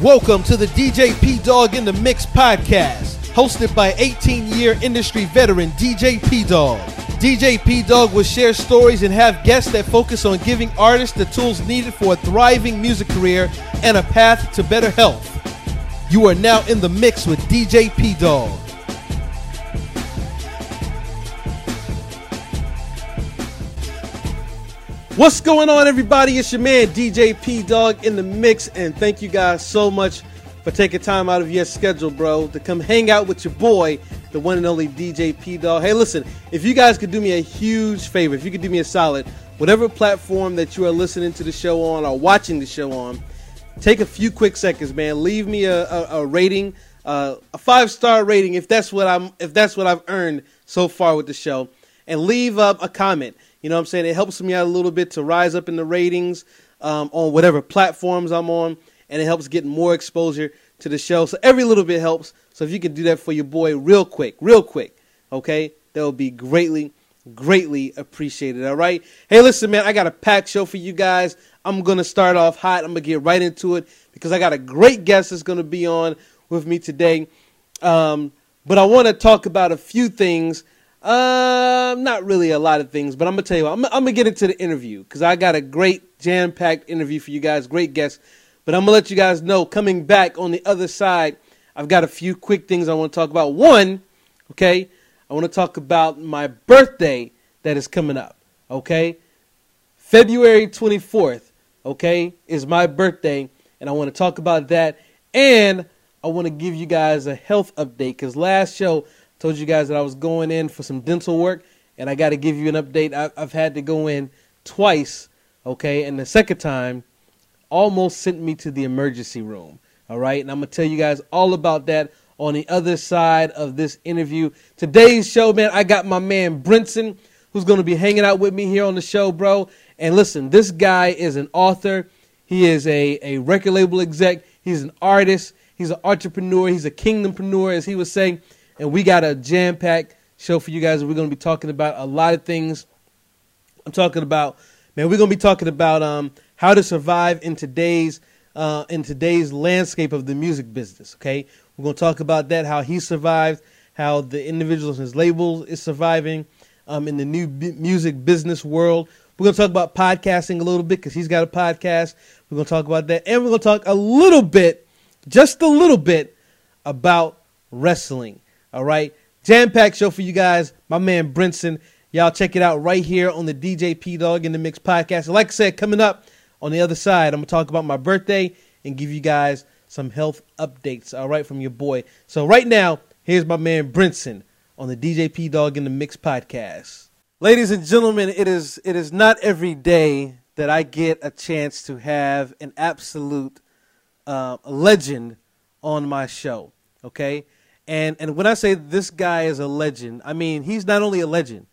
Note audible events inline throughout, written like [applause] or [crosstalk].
Welcome to the DJ P Dog in the Mix podcast, hosted by 18 year industry veteran DJ P Dog. DJ P Dog will share stories and have guests that focus on giving artists the tools needed for a thriving music career and a path to better health. You are now in the mix with DJ P Dog. What's going on, everybody? It's your man DJ P Dog in the mix, and thank you guys so much for taking time out of your schedule, bro, to come hang out with your boy, the one and only DJ P Dog. Hey, listen, if you guys could do me a huge favor, if you could do me a solid, whatever platform that you are listening to the show on or watching the show on, take a few quick seconds, man. Leave me a, a, a rating, uh, a five star rating if that's what I'm if that's what I've earned so far with the show, and leave up a comment. You know what I'm saying? It helps me out a little bit to rise up in the ratings um, on whatever platforms I'm on, and it helps get more exposure to the show. So every little bit helps. So if you can do that for your boy real quick, real quick, okay, that would be greatly, greatly appreciated. All right. Hey, listen, man, I got a packed show for you guys. I'm gonna start off hot. I'm gonna get right into it because I got a great guest that's gonna be on with me today. Um, but I want to talk about a few things uh, not really a lot of things, but I'm gonna tell you what. I'm, I'm gonna get into the interview because I got a great jam-packed interview for you guys. Great guests, but I'm gonna let you guys know. Coming back on the other side, I've got a few quick things I want to talk about. One, okay, I want to talk about my birthday that is coming up. Okay, February 24th. Okay, is my birthday, and I want to talk about that, and I want to give you guys a health update because last show Told you guys that I was going in for some dental work, and I got to give you an update. I, I've had to go in twice, okay, and the second time almost sent me to the emergency room. All right, and I'm gonna tell you guys all about that on the other side of this interview. Today's show, man, I got my man Brinson who's gonna be hanging out with me here on the show, bro. And listen, this guy is an author. He is a, a record label exec. He's an artist. He's an entrepreneur. He's a kingdompreneur, as he was saying and we got a jam packed show for you guys. We're going to be talking about a lot of things. I'm talking about, man, we're going to be talking about um, how to survive in today's uh, in today's landscape of the music business. Okay, we're going to talk about that, how he survived, how the individuals in his labels is surviving um, in the new b- music business world. We're going to talk about podcasting a little bit because he's got a podcast. We're going to talk about that, and we're going to talk a little bit, just a little bit, about wrestling. All right. Jam packed show for you guys. My man Brinson. Y'all check it out right here on the DJ P Dog in the Mix podcast. Like I said, coming up on the other side, I'm going to talk about my birthday and give you guys some health updates. All right, from your boy. So right now, here's my man Brinson on the DJ P Dog in the Mix podcast. Ladies and gentlemen, it is it is not every day that I get a chance to have an absolute uh, legend on my show. Okay, and and when I say this guy is a legend, I mean he's not only a legend,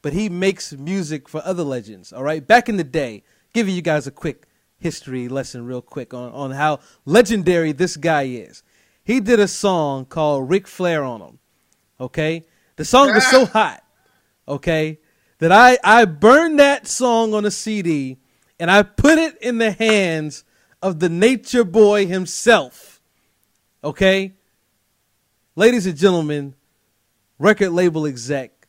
but he makes music for other legends. All right, back in the day, giving you guys a quick history lesson, real quick on on how legendary this guy is. He did a song called Ric Flair on him. Okay, the song was so hot. Okay, that I I burned that song on a CD and I put it in the hands of the Nature Boy himself. Okay ladies and gentlemen, record label exec,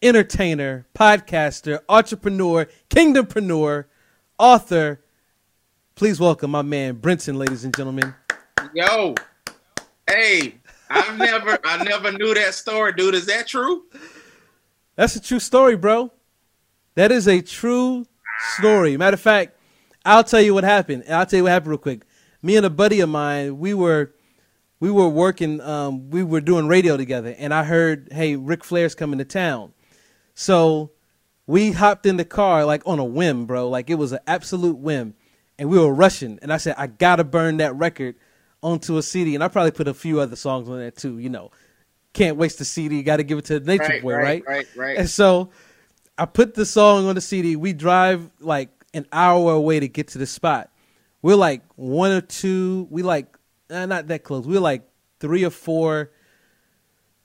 entertainer, podcaster, entrepreneur, kingdompreneur, author. Please welcome my man Brinson, ladies and gentlemen. Yo, hey, I never, I never knew that story, dude. Is that true? That's a true story, bro. That is a true story. Matter of fact, I'll tell you what happened. I'll tell you what happened real quick. Me and a buddy of mine, we were we were working, um, we were doing radio together, and I heard, hey, Ric Flair's coming to town. So we hopped in the car like on a whim, bro. Like it was an absolute whim. And we were rushing. And I said, I gotta burn that record onto a CD. And I probably put a few other songs on there too, you know. Can't waste the CD, gotta give it to the Nature right, Boy, right? Right, right, right. And so I put the song on the CD. We drive like an hour away to get to the spot. We're like one or two, we like uh, not that close. We were like three or four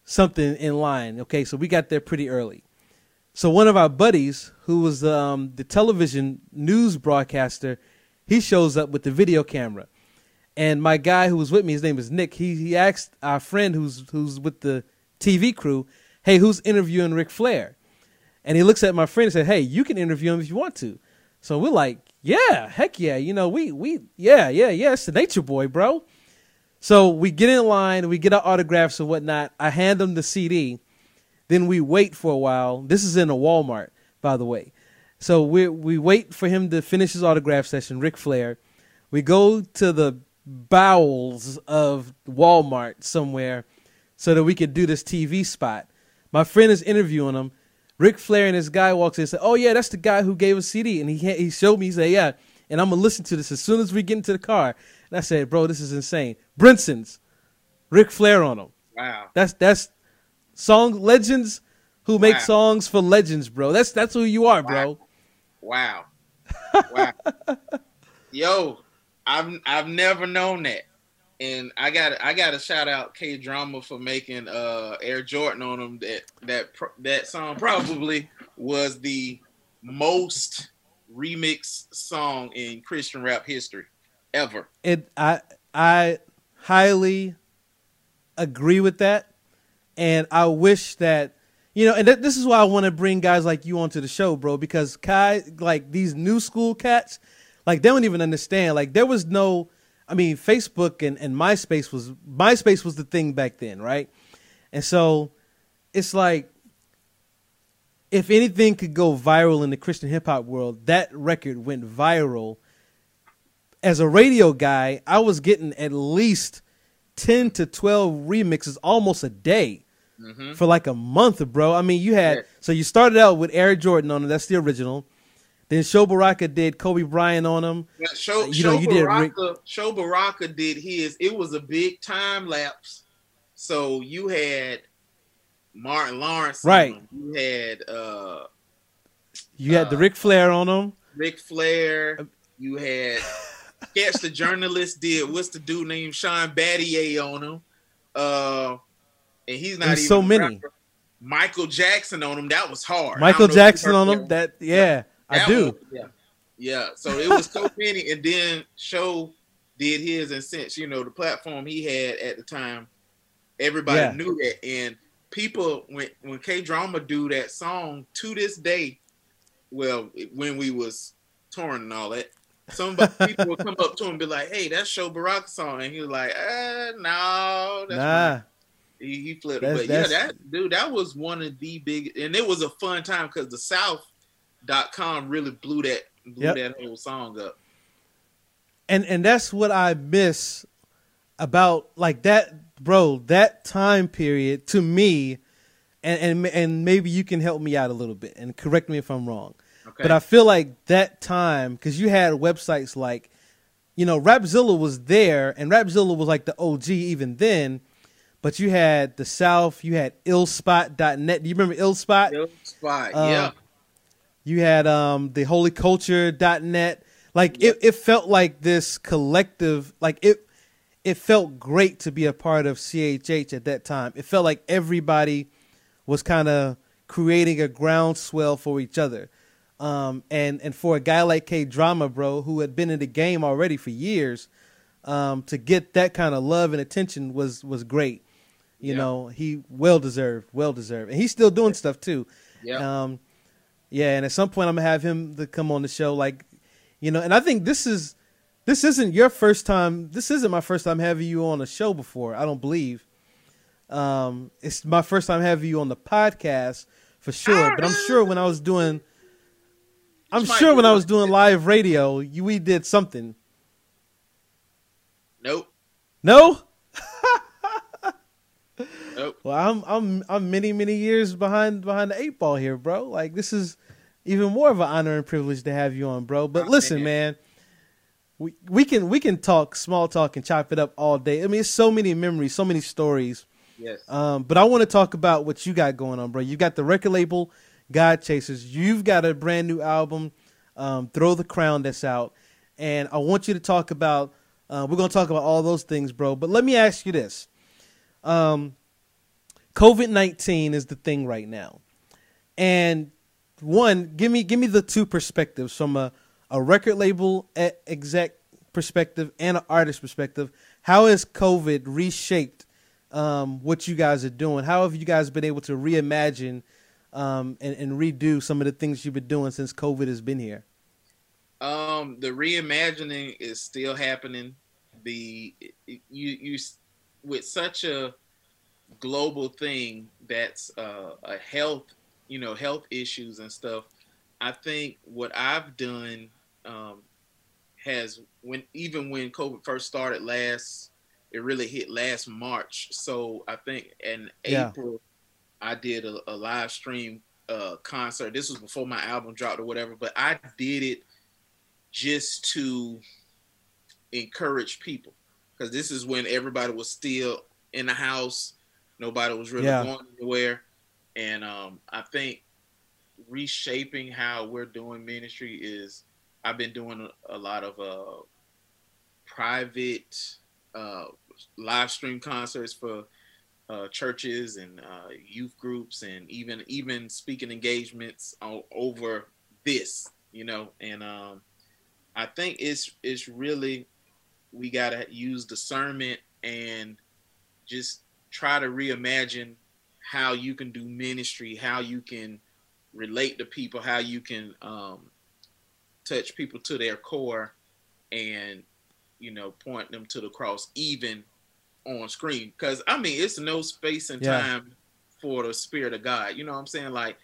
something in line. Okay, so we got there pretty early. So one of our buddies, who was um, the television news broadcaster, he shows up with the video camera, And my guy who was with me, his name is Nick. He he asked our friend who's who's with the TV crew, "Hey, who's interviewing Ric Flair?" And he looks at my friend and said, "Hey, you can interview him if you want to." So we're like, "Yeah, heck yeah, you know, we we yeah yeah yeah, it's the Nature Boy, bro." So we get in line, we get our autographs and whatnot. I hand them the CD. Then we wait for a while. This is in a Walmart, by the way. So we we wait for him to finish his autograph session, Ric Flair. We go to the bowels of Walmart somewhere so that we could do this TV spot. My friend is interviewing him. Ric Flair and this guy walks in and said, "Oh yeah, that's the guy who gave us CD." And he he showed me. He said, "Yeah," and I'm gonna listen to this as soon as we get into the car. And I said, "Bro, this is insane." Brinson's, Ric Flair on them. Wow. That's that's song legends who make songs for legends, bro. That's that's who you are, bro. Wow. Wow. [laughs] Yo, I've I've never known that. And I got I got to shout out K Drama for making uh Air Jordan on them that that that song probably was the most remixed song in Christian rap history ever. It I I highly agree with that, and I wish that you know, and th- this is why I want to bring guys like you onto the show, bro, because Kai, like these new school cats, like they don't even understand. Like there was no, I mean, Facebook and, and MySpace was MySpace was the thing back then, right? And so it's like if anything could go viral in the Christian hip hop world, that record went viral. As a radio guy, I was getting at least 10 to 12 remixes almost a day Mhm. for like a month, bro. I mean, you had Yeah. so you started out with Air Jordan on it. That's the original. Then Sho Baraka did Kobe Bryant on him. But Show, You Show know, you did Baraka, Sho Baraka did his. It was a big time lapse. So you had Martin Lawrence, Right. You had uh, You had the Uh, Ric Flair on them. Ric Flair. You had [laughs] Catch the Journalist did. What's the dude named Sean Battier on him? Uh, and he's not There's even so many. rapper. Michael Jackson on him. That was hard. Michael don't know if you Jackson on that them. That yeah, I do. one, yeah, yeah. So it was so [laughs] many, and then Sho did his, and since you know the platform he had at the time, everybody Yeah. knew that, and people when when K Drama do that song to this day, well, when we was touring and all that. Some people would come up to him and be like, "Hey, that's Sho Baraka song," and he was like, "Uh, no, that's Nah, mine." He, he flipped. That's- but yeah, that dude, that was one of the big, and it was a fun time because DaSouth.com really blew that blew Yep. that whole song up. and and that's what I miss about like that, bro. That time period to me, and and and maybe you can help me out a little bit and correct me if I'm wrong. Okay, But I feel like that time because you had websites like, you know, Rapzilla was there, and Rapzilla was like the OG even then. But you had Da South, you had illspot.net. Do you remember illspot? Yo, spot, Um, yeah, You had um the holyculture.net. Like it, it felt like this collective like it it felt great to be a part of CHH at that time. It felt like everybody was kind of creating a groundswell for each other. Um and and for a guy like K Drama, bro, who had been in the game already for years, um to get that kind of love and attention was was great. You Yeah. know, he well deserved, well deserved. And he's still doing stuff too. yeah. Um, yeah, and at some point I'm gonna have him to come on the show, like, you know. And I think this is this isn't your first time. This isn't my first time having you on a show before. I don't believe. Um, it's my first time having you on the podcast for sure. But I'm sure when I was doing, I'm sure when I was doing live radio, you we did something. nope, No. [laughs] nope. Well, I'm I'm I'm many many years behind behind the eight ball here, bro. Like this is even more of an honor and privilege to have you on, bro. But Oh, listen, man. man, we we can we can talk small talk and chop it up all day. I mean, it's so many memories, so many stories. Yes, Um, but I want to talk about what you got going on, bro. You got the record label, God Chasers. You've got a brand new album, um, Throw the Crown, that's out, and I want you to talk about. Uh, we're gonna talk about all those things, bro. But let me ask you this: um, COVID nineteen is the thing right now, and one, give me give me the two perspectives from a a record label exec perspective and an artist perspective, how has COVID reshaped um, what you guys are doing? How have you guys been able to reimagine um, and, and redo some of the things you've been doing since COVID has been here? Um, the reimagining is still happening. The you you with such a global thing that's uh, a health, you know, health issues and stuff. I think what I've done um, has when even when COVID first started last, it really hit last March. So I think in yeah. April, I did a, a live stream uh, concert. This was before my album dropped or whatever, but I did it just to encourage people because this is when everybody was still in the house nobody was really yeah. going anywhere and um, i think reshaping how we're doing ministry is i've been doing a, a lot of uh, private uh, live stream concerts for uh, churches and uh, youth groups and even even speaking engagements on, over this you know? And um, I think it's it's really we gotta use discernment and just try to reimagine how you can do ministry, how you can relate to people, how you can um, touch people to their core, and you know point them to the cross even on screen. Because I mean, it's no space and yeah. time for the spirit of God. You know what I'm saying? Like,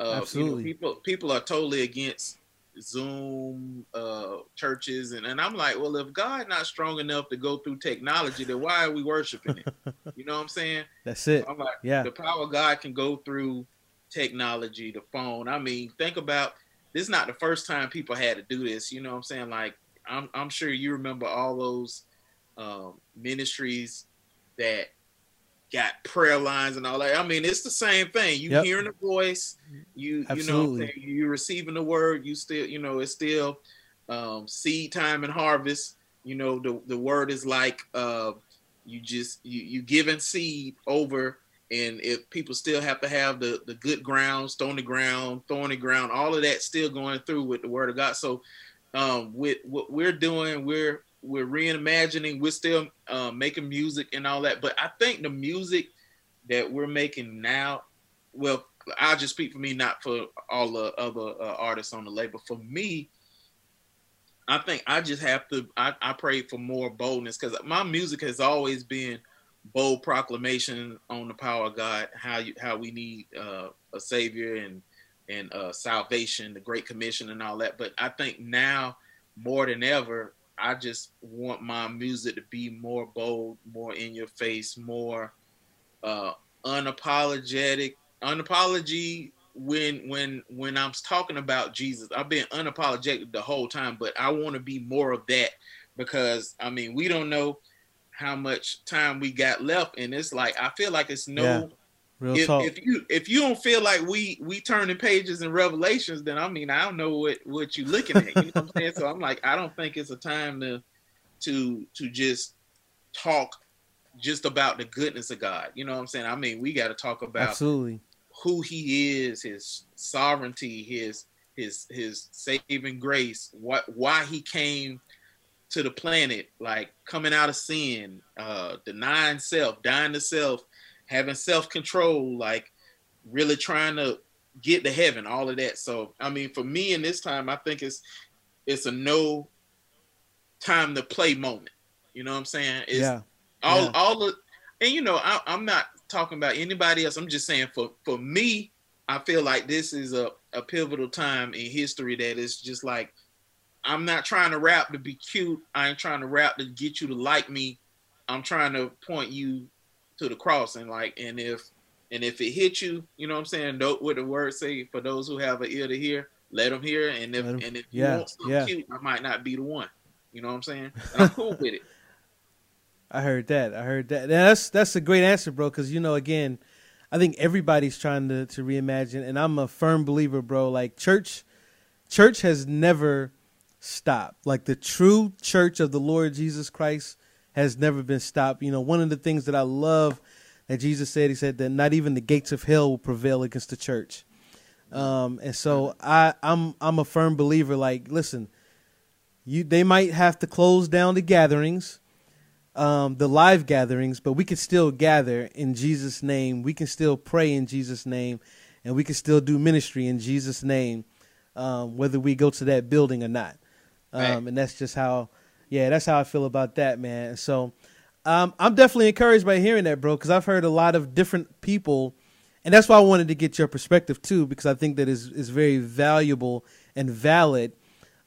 uh, Absolutely. You know, people people are totally against Zoom uh, churches, and, and I'm like, well, if God not strong enough to go through technology, then why are we worshiping it? [laughs] You know what I'm saying? That's it. So I'm like, yeah, the power of God can go through technology, the phone. I mean, think about this. Is not the first time people had to do this. You know what I'm saying? Like, I'm I'm sure you remember all those um, ministries that got prayer lines and all that. I mean, it's the same thing. You yep. hearing the voice, you Absolutely. you know, you receiving the word. You still, you know, it's still um, seed time and harvest. You know, the the word is like uh, you just you you giving seed over, and if people still have to have the the good ground, stony ground, thorny ground, all of that still going through with the word of God. So, um, with what we're doing, we're we're reimagining. We're still uh, making music and all that. But I think the music that we're making now, well, I'll just speak for me, not for all the other uh, artists on the label. For me, I think I just have to. I, I pray for more boldness because my music has always been bold proclamation on the power of God, how you how we need uh, a savior and and uh, salvation, the Great Commission, and all that. But I think now more than ever, I just want my music to be more bold, more in your face, more uh, unapologetic. Unapology when when when I'm talking about Jesus, I've been unapologetic the whole time, but I want to be more of that because I mean we don't know how much time we got left, and it's like I feel like it's no yeah. Real if, talk. if you if you don't feel like we we turning pages in Revelations, then I mean I don't know what what you looking at. You know what I'm saying? So I'm like I don't think it's a time to to to just talk just about the goodness of God. You know what I'm saying? I mean we got to talk about absolutely who He is, His sovereignty, His His His saving grace, what why He came to the planet, like coming out of sin, uh, denying self, dying to self having self control, like really trying to get to heaven, all of that. So I mean, for me in this time, I think it's it's a no time to play moment. You know what I'm saying? It's yeah. All yeah. all the and you know I, I'm not talking about anybody else. I'm just saying for for me, I feel like this is a a pivotal time in history that is just like I'm not trying to rap to be cute. I ain't trying to rap to get you to like me. I'm trying to point you to the cross and like and if and if it hits you, you know what I'm saying? Note what the word say for those who have an ear to hear, let them hear. And if and if you yeah, want something yeah. cute, I might not be the one. You know what I'm saying? And I'm cool with it. [laughs] I heard that. I heard that. That's that's a great answer, bro. Because you know, again, I think everybody's trying to to reimagine, and I'm a firm believer, bro. Like church, church has never stopped. Like the true church of the Lord Jesus Christ has never been stopped. You know, one of the things that I love that Jesus said, he said that not even the gates of hell will prevail against the church. Um, and so I, I'm I'm a firm believer. Like, listen, you they might have to close down the gatherings, um, the live gatherings, but we can still gather in Jesus' name. We can still pray in Jesus' name, and we can still do ministry in Jesus' name, um, whether we go to that building or not. Um, right. And that's just how, yeah, that's how I feel about that, man. So um, I'm definitely encouraged by hearing that, bro, because I've heard a lot of different people, and that's why I wanted to get your perspective too, because I think that is is very valuable and valid,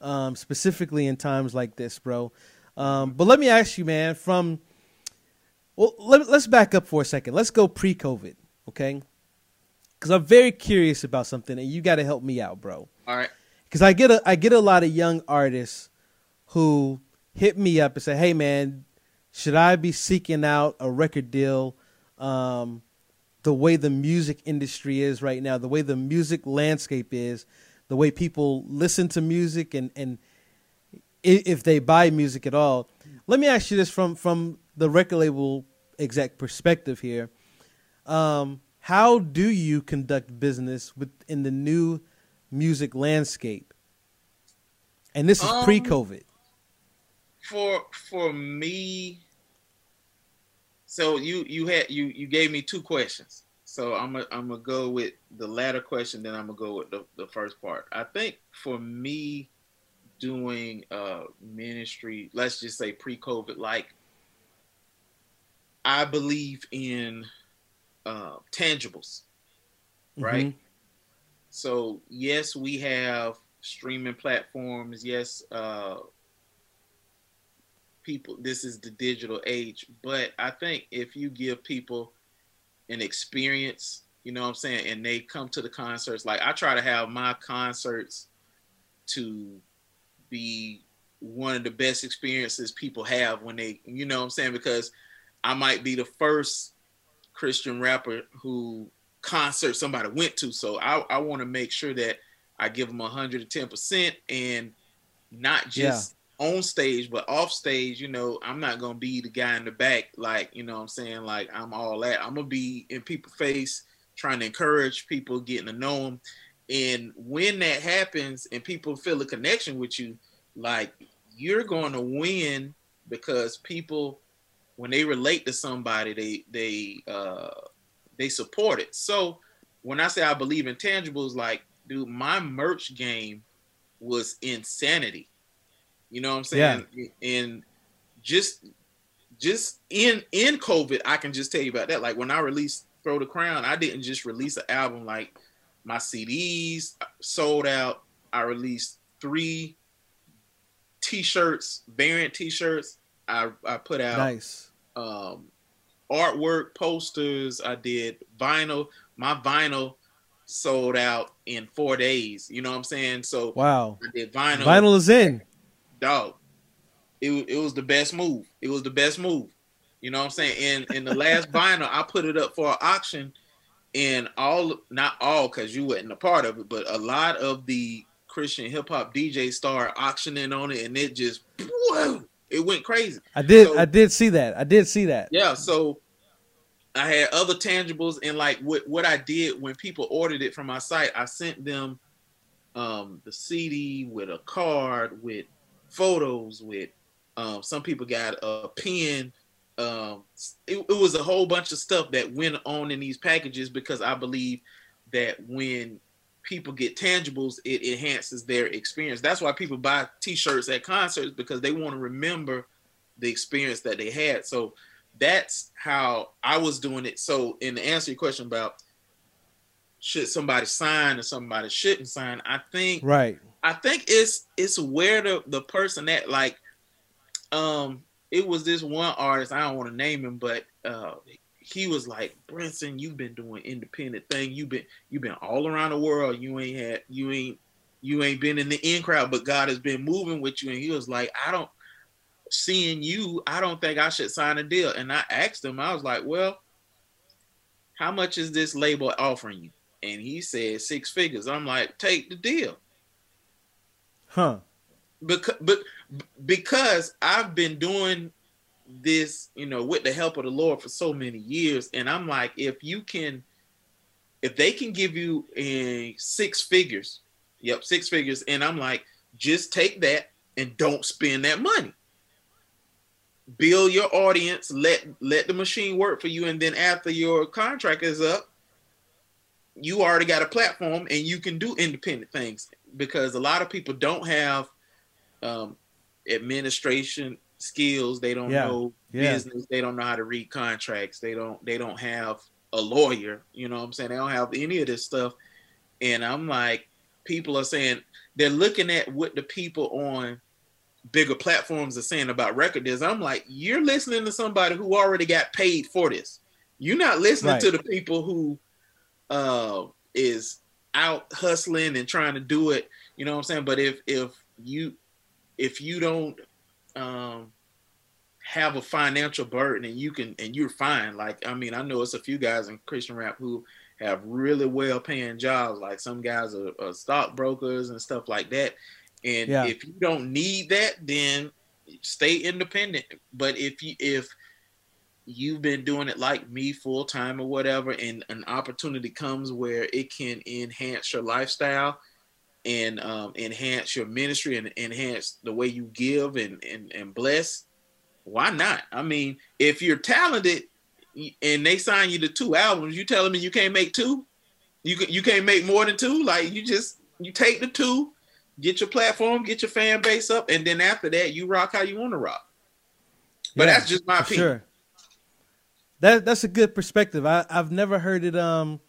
um, specifically in times like this, bro. Um, but let me ask you, man, from well, let, let's back up for a second. Let's go pre-COVID, okay? Because I'm very curious about something, and you got to help me out, bro. All right. Because I get a I get a lot of young artists who hit me up and say, "Hey, man, should I be seeking out a record deal? Um, the way the music industry is right now, the way the music landscape is, the way people listen to music, and and if they buy music at all. Let me ask you this from from the record label exec perspective here. Um, how do you conduct business within the new music landscape? And this is um, pre-COVID. For for me, so you you had you you gave me two questions. So I'm gonna I'm gonna go with the latter question, then I'm gonna go with the, the first part. I think for me, doing uh ministry, let's just say pre-COVID, like I believe in uh, tangibles, right? Mm-hmm. So yes, we have streaming platforms. Yes, uh, people this is the digital age but i think if you give people an experience you know what i'm saying and they come to the concerts like i try to have my concerts to be one of the best experiences people have when they you know what i'm saying because i might be the first christian rapper who concert somebody went to so i, I want to make sure that i give them 110% and not just on stage, but off stage, you know, I'm not gonna be the guy in the back, like, you know I'm saying? Like I'm all that. I'm gonna be in people's face, trying to encourage people, getting to know them. And when that happens and people feel a connection with you, like you're gonna win because people when they relate to somebody, they they uh they support it. So when I say I believe in tangibles, like, dude, my merch game was insanity you know what I'm saying? Yeah. And just just in in COVID, I can just tell you about that. Like when I released Throw the Crown, I didn't just release an album like my CDs sold out. I released three t-shirts, variant t-shirts. I I put out nice um artwork, posters, I did vinyl. My vinyl sold out in four days. You know what I'm saying? So wow, I did vinyl. Vinyl is in dog, it, it was the best move. It was the best move. You know what I'm saying? In in the last vinyl, I put it up for auction, and all not all because you wasn't a part of it, but a lot of the Christian hip hop DJ started auctioning on it, and it just whoa, it went crazy. I did so, I did see that. I did see that. Yeah, so I had other tangibles, and like what what I did when people ordered it from my site, I sent them um the CD with a card with photos with. Um, some people got a pen. Um, it, it was a whole bunch of stuff that went on in these packages because I believe that when people get tangibles, it enhances their experience. That's why people buy T-shirts at concerts because they want to remember the experience that they had. So that's how I was doing it. So, in the answer your question about should somebody sign or somebody shouldn't sign, I think right. I think it's it's where the the person that like um it was this one artist I don't want to name him but uh he was like Brinson you've been doing independent thing. You've been you've been all around the world. You ain't had you ain't you ain't been in the in crowd but God has been moving with you. And he was like I don't seeing you I don't think I should sign a deal. And I asked him I was like well how much is this label offering you? And he said six figures. I'm like take the deal Huh. Because, but because I've been doing this, you know, with the help of the Lord for so many years, and I'm like, if you can, if they can give you a six figures, yep, six figures, and I'm like, just take that and don't spend that money. Build your audience, let let the machine work for you, and then after your contract is up, you already got a platform and you can do independent things because a lot of people don't have um, administration skills. They don't yeah. know yeah. business. They don't know how to read contracts. They don't. They don't have a lawyer. You know what I'm saying? They don't have any of this stuff. And I'm like, people are saying they're looking at what the people on bigger platforms are saying about record deals. I'm like, you're listening to somebody who already got paid for this. You're not listening right. to the people who uh, is out hustling and trying to do it. You know what I'm saying? But if if you if you don't um, have a financial burden and you can and you're fine. Like I mean, I know it's a few guys in Christian rap who have really well paying jobs. Like some guys are, are stockbrokers and stuff like that. And yeah. if you don't need that, then stay independent. But if you if you've been doing it like me full time or whatever, and an opportunity comes where it can enhance your lifestyle and um, enhance your ministry and enhance the way you give and, and, and bless, why not? I mean, if you're talented and they sign you to two albums, you telling me you can't make two? You you can't make more than two? Like you just you take the two, get your platform, get your fan base up, and then after that, you rock how you want to rock. But yeah, that's just my opinion. Sure. That that's a good perspective. I I've never heard it um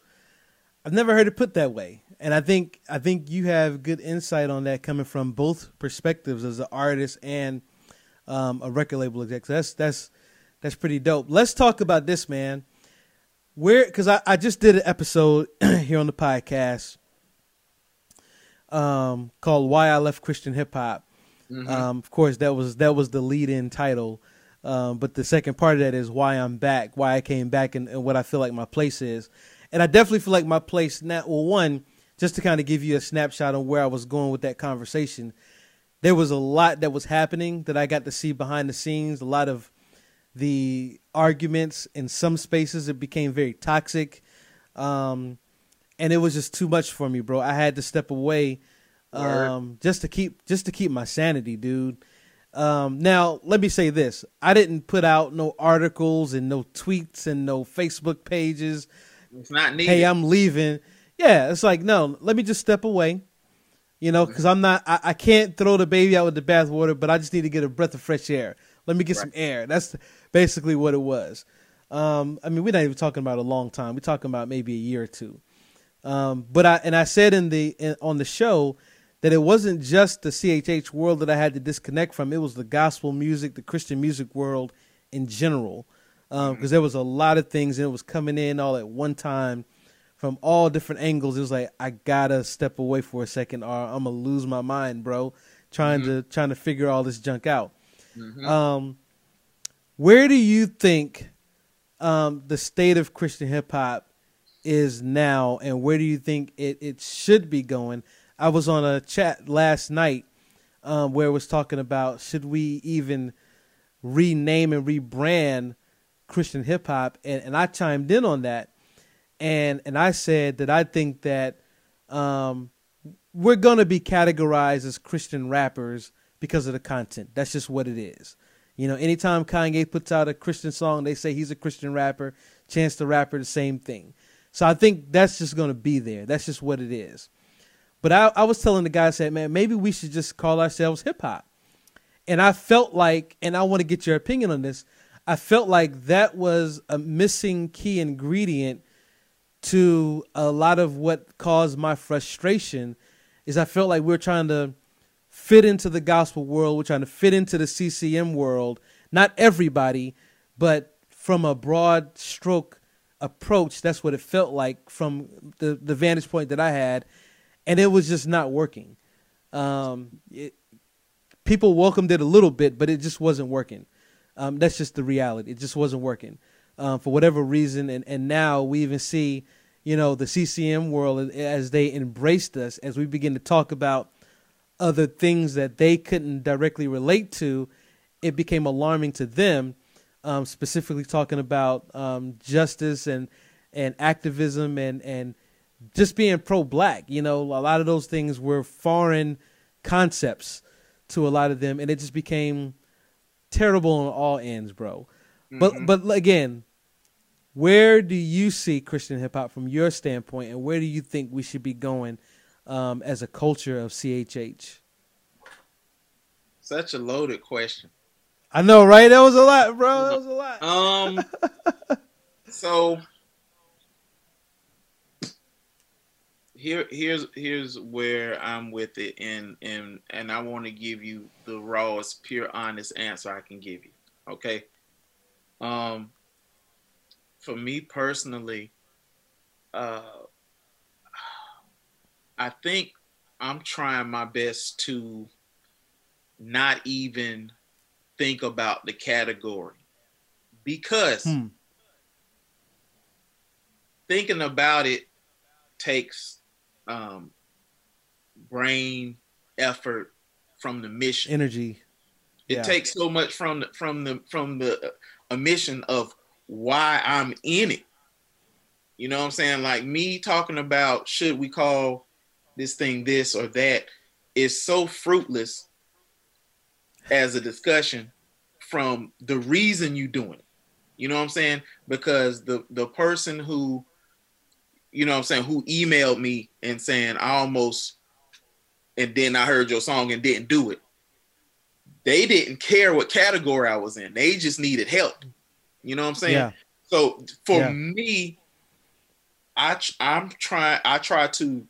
I've never heard it put that way. And I think I think you have good insight on that coming from both perspectives as an artist and um, a record label exec. So that's that's that's pretty dope. Let's talk about this, man. Where because I, I just did an episode [clears throat] here on the podcast um, called "Why I Left Christian Hip Hop." Mm-hmm. Um, of course, that was that was the lead-in title. Um, but the second part of that is why I'm back, why I came back, and, and, what I feel like my place is. And I definitely feel like my place now. Well, one, just to kind of give you a snapshot on where I was going with that conversation, there was a lot that was happening that I got to see behind the scenes. A lot of the arguments in some spaces it became very toxic, um, and it was just too much for me, bro. I had to step away um, just to keep just to keep my sanity, dude. Um, now, let me say this: I didn't put out no articles and no tweets and no Facebook pages. It's not needed. Hey, I'm leaving. Yeah, it's like no. Let me just step away. You know, because I'm not. I, I, can't throw the baby out with the bathwater, but I just need to get a breath of fresh air. Let me get right. some air. That's basically what it was. Um, I mean, we're not even talking about a long time. We're talking about maybe a year or two. Um, but I and I said in the in, on the show that it wasn't just the CHH world that I had to disconnect from. It was the gospel music, the Christian music world in general, because um, mm-hmm. there was a lot of things and it was coming in all at one time from all different angles. It was like I gotta step away for a second, or I'm gonna lose my mind, bro. Trying mm-hmm. to trying to figure all this junk out. Mm-hmm. Um, where do you think um, the state of Christian hip hop is now, and where do you think it, it should be going? I was on a chat last night um, where it was talking about should we even rename and rebrand Christian hip hop, and, and I chimed in on that, and and I said that I think that um, we're gonna be categorized as Christian rappers because of the content. That's just what it is. You know, anytime Kanye puts out a Christian song, they say he's a Christian rapper. Chance the Rapper, the same thing. So I think that's just to be there. That's just what it is. But I, I was telling the guy, I said, man, maybe we should just call ourselves hip hop. And I felt like, and I want to get your opinion on this, I felt like that was a missing key ingredient to a lot of what caused my frustration is I felt like we are trying to fit into the gospel world, we're trying to fit into the CCM world. Not everybody, but from a broad stroke approach, that's what it felt like from the, the vantage point that I had and it was just not working. Um, it, people welcomed it a little bit, but it just wasn't working. Um, that's just the reality. It just wasn't working um, for whatever reason. And, and now we even see, you know, the CCM world as they embraced us, as we begin to talk about other things that they couldn't directly relate to, it became alarming to them. Um, specifically talking about um, justice and and activism and and just being pro black. You know, a lot of those things were foreign concepts to a lot of them, and it just became terrible on all ends, bro. Mm-hmm. But but again, where do you see Christian hip hop from your standpoint, and where do you think we should be going um, as a culture of CHH? Such a loaded question. I know, right? That was a lot, bro. That was a lot. Um, [laughs] so here, here's here's where I'm with it, and and and I want to give you the rawest, pure, honest answer I can give you. Okay. Um, for me personally, uh, I think I'm trying my best to not even think about the category because hmm. thinking about it takes um, brain effort from the mission energy it yeah. takes so much from the from the from the uh, mission of why i'm in it you know what i'm saying like me talking about should we call this thing this or that is so fruitless as a discussion from the reason you doing it. You know what I'm saying? Because the the person who, you know what I'm saying, who emailed me and saying I almost and then I heard your song and didn't do it. They didn't care what category I was in. They just needed help. You know what I'm saying? Yeah. So for yeah. me, I I'm trying I try to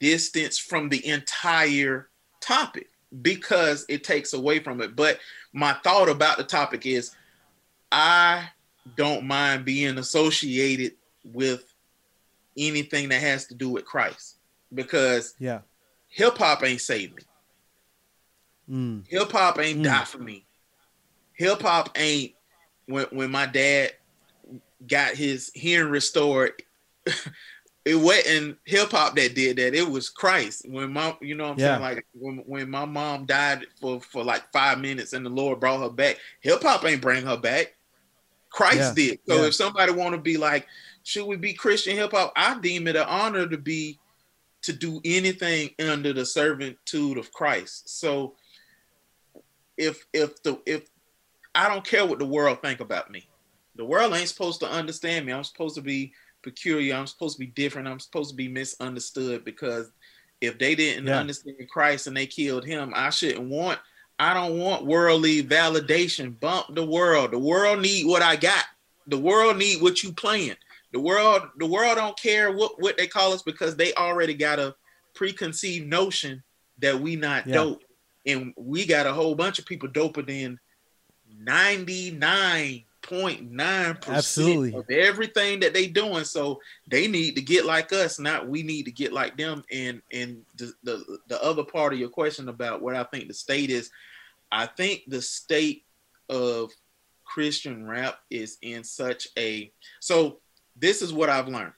distance from the entire topic because it takes away from it. But my thought about the topic is I don't mind being associated with anything that has to do with Christ because yeah, hip hop ain't saved me. Mm. Hip hop ain't mm. die for me. Hip hop ain't when when my dad got his hearing restored. [laughs] it wasn't hip hop that did that. It was Christ. When my, you know, what I'm yeah. saying like when when my mom died for for like five minutes and the Lord brought her back. Hip hop ain't bring her back. Christ yeah. did. So yeah. if somebody want to be like, should we be Christian hip hop? I deem it an honor to be to do anything under the servitude of Christ. So if if the if I don't care what the world think about me. The world ain't supposed to understand me. I'm supposed to be peculiar. I'm supposed to be different. I'm supposed to be misunderstood because if they didn't yeah. understand Christ and they killed him, I shouldn't want. I don't want worldly validation. Bump the world. The world need what I got. The world need what you playing. The world, the world don't care what what they call us because they already got a preconceived notion that we not yeah. dope, and we got a whole bunch of people doper than ninety nine 0.9% of everything that they doing. So they need to get like us, not we need to get like them. And and the, the, the other part of your question about what I think the state is, I think the state of Christian rap is in such a so this is what I've learned.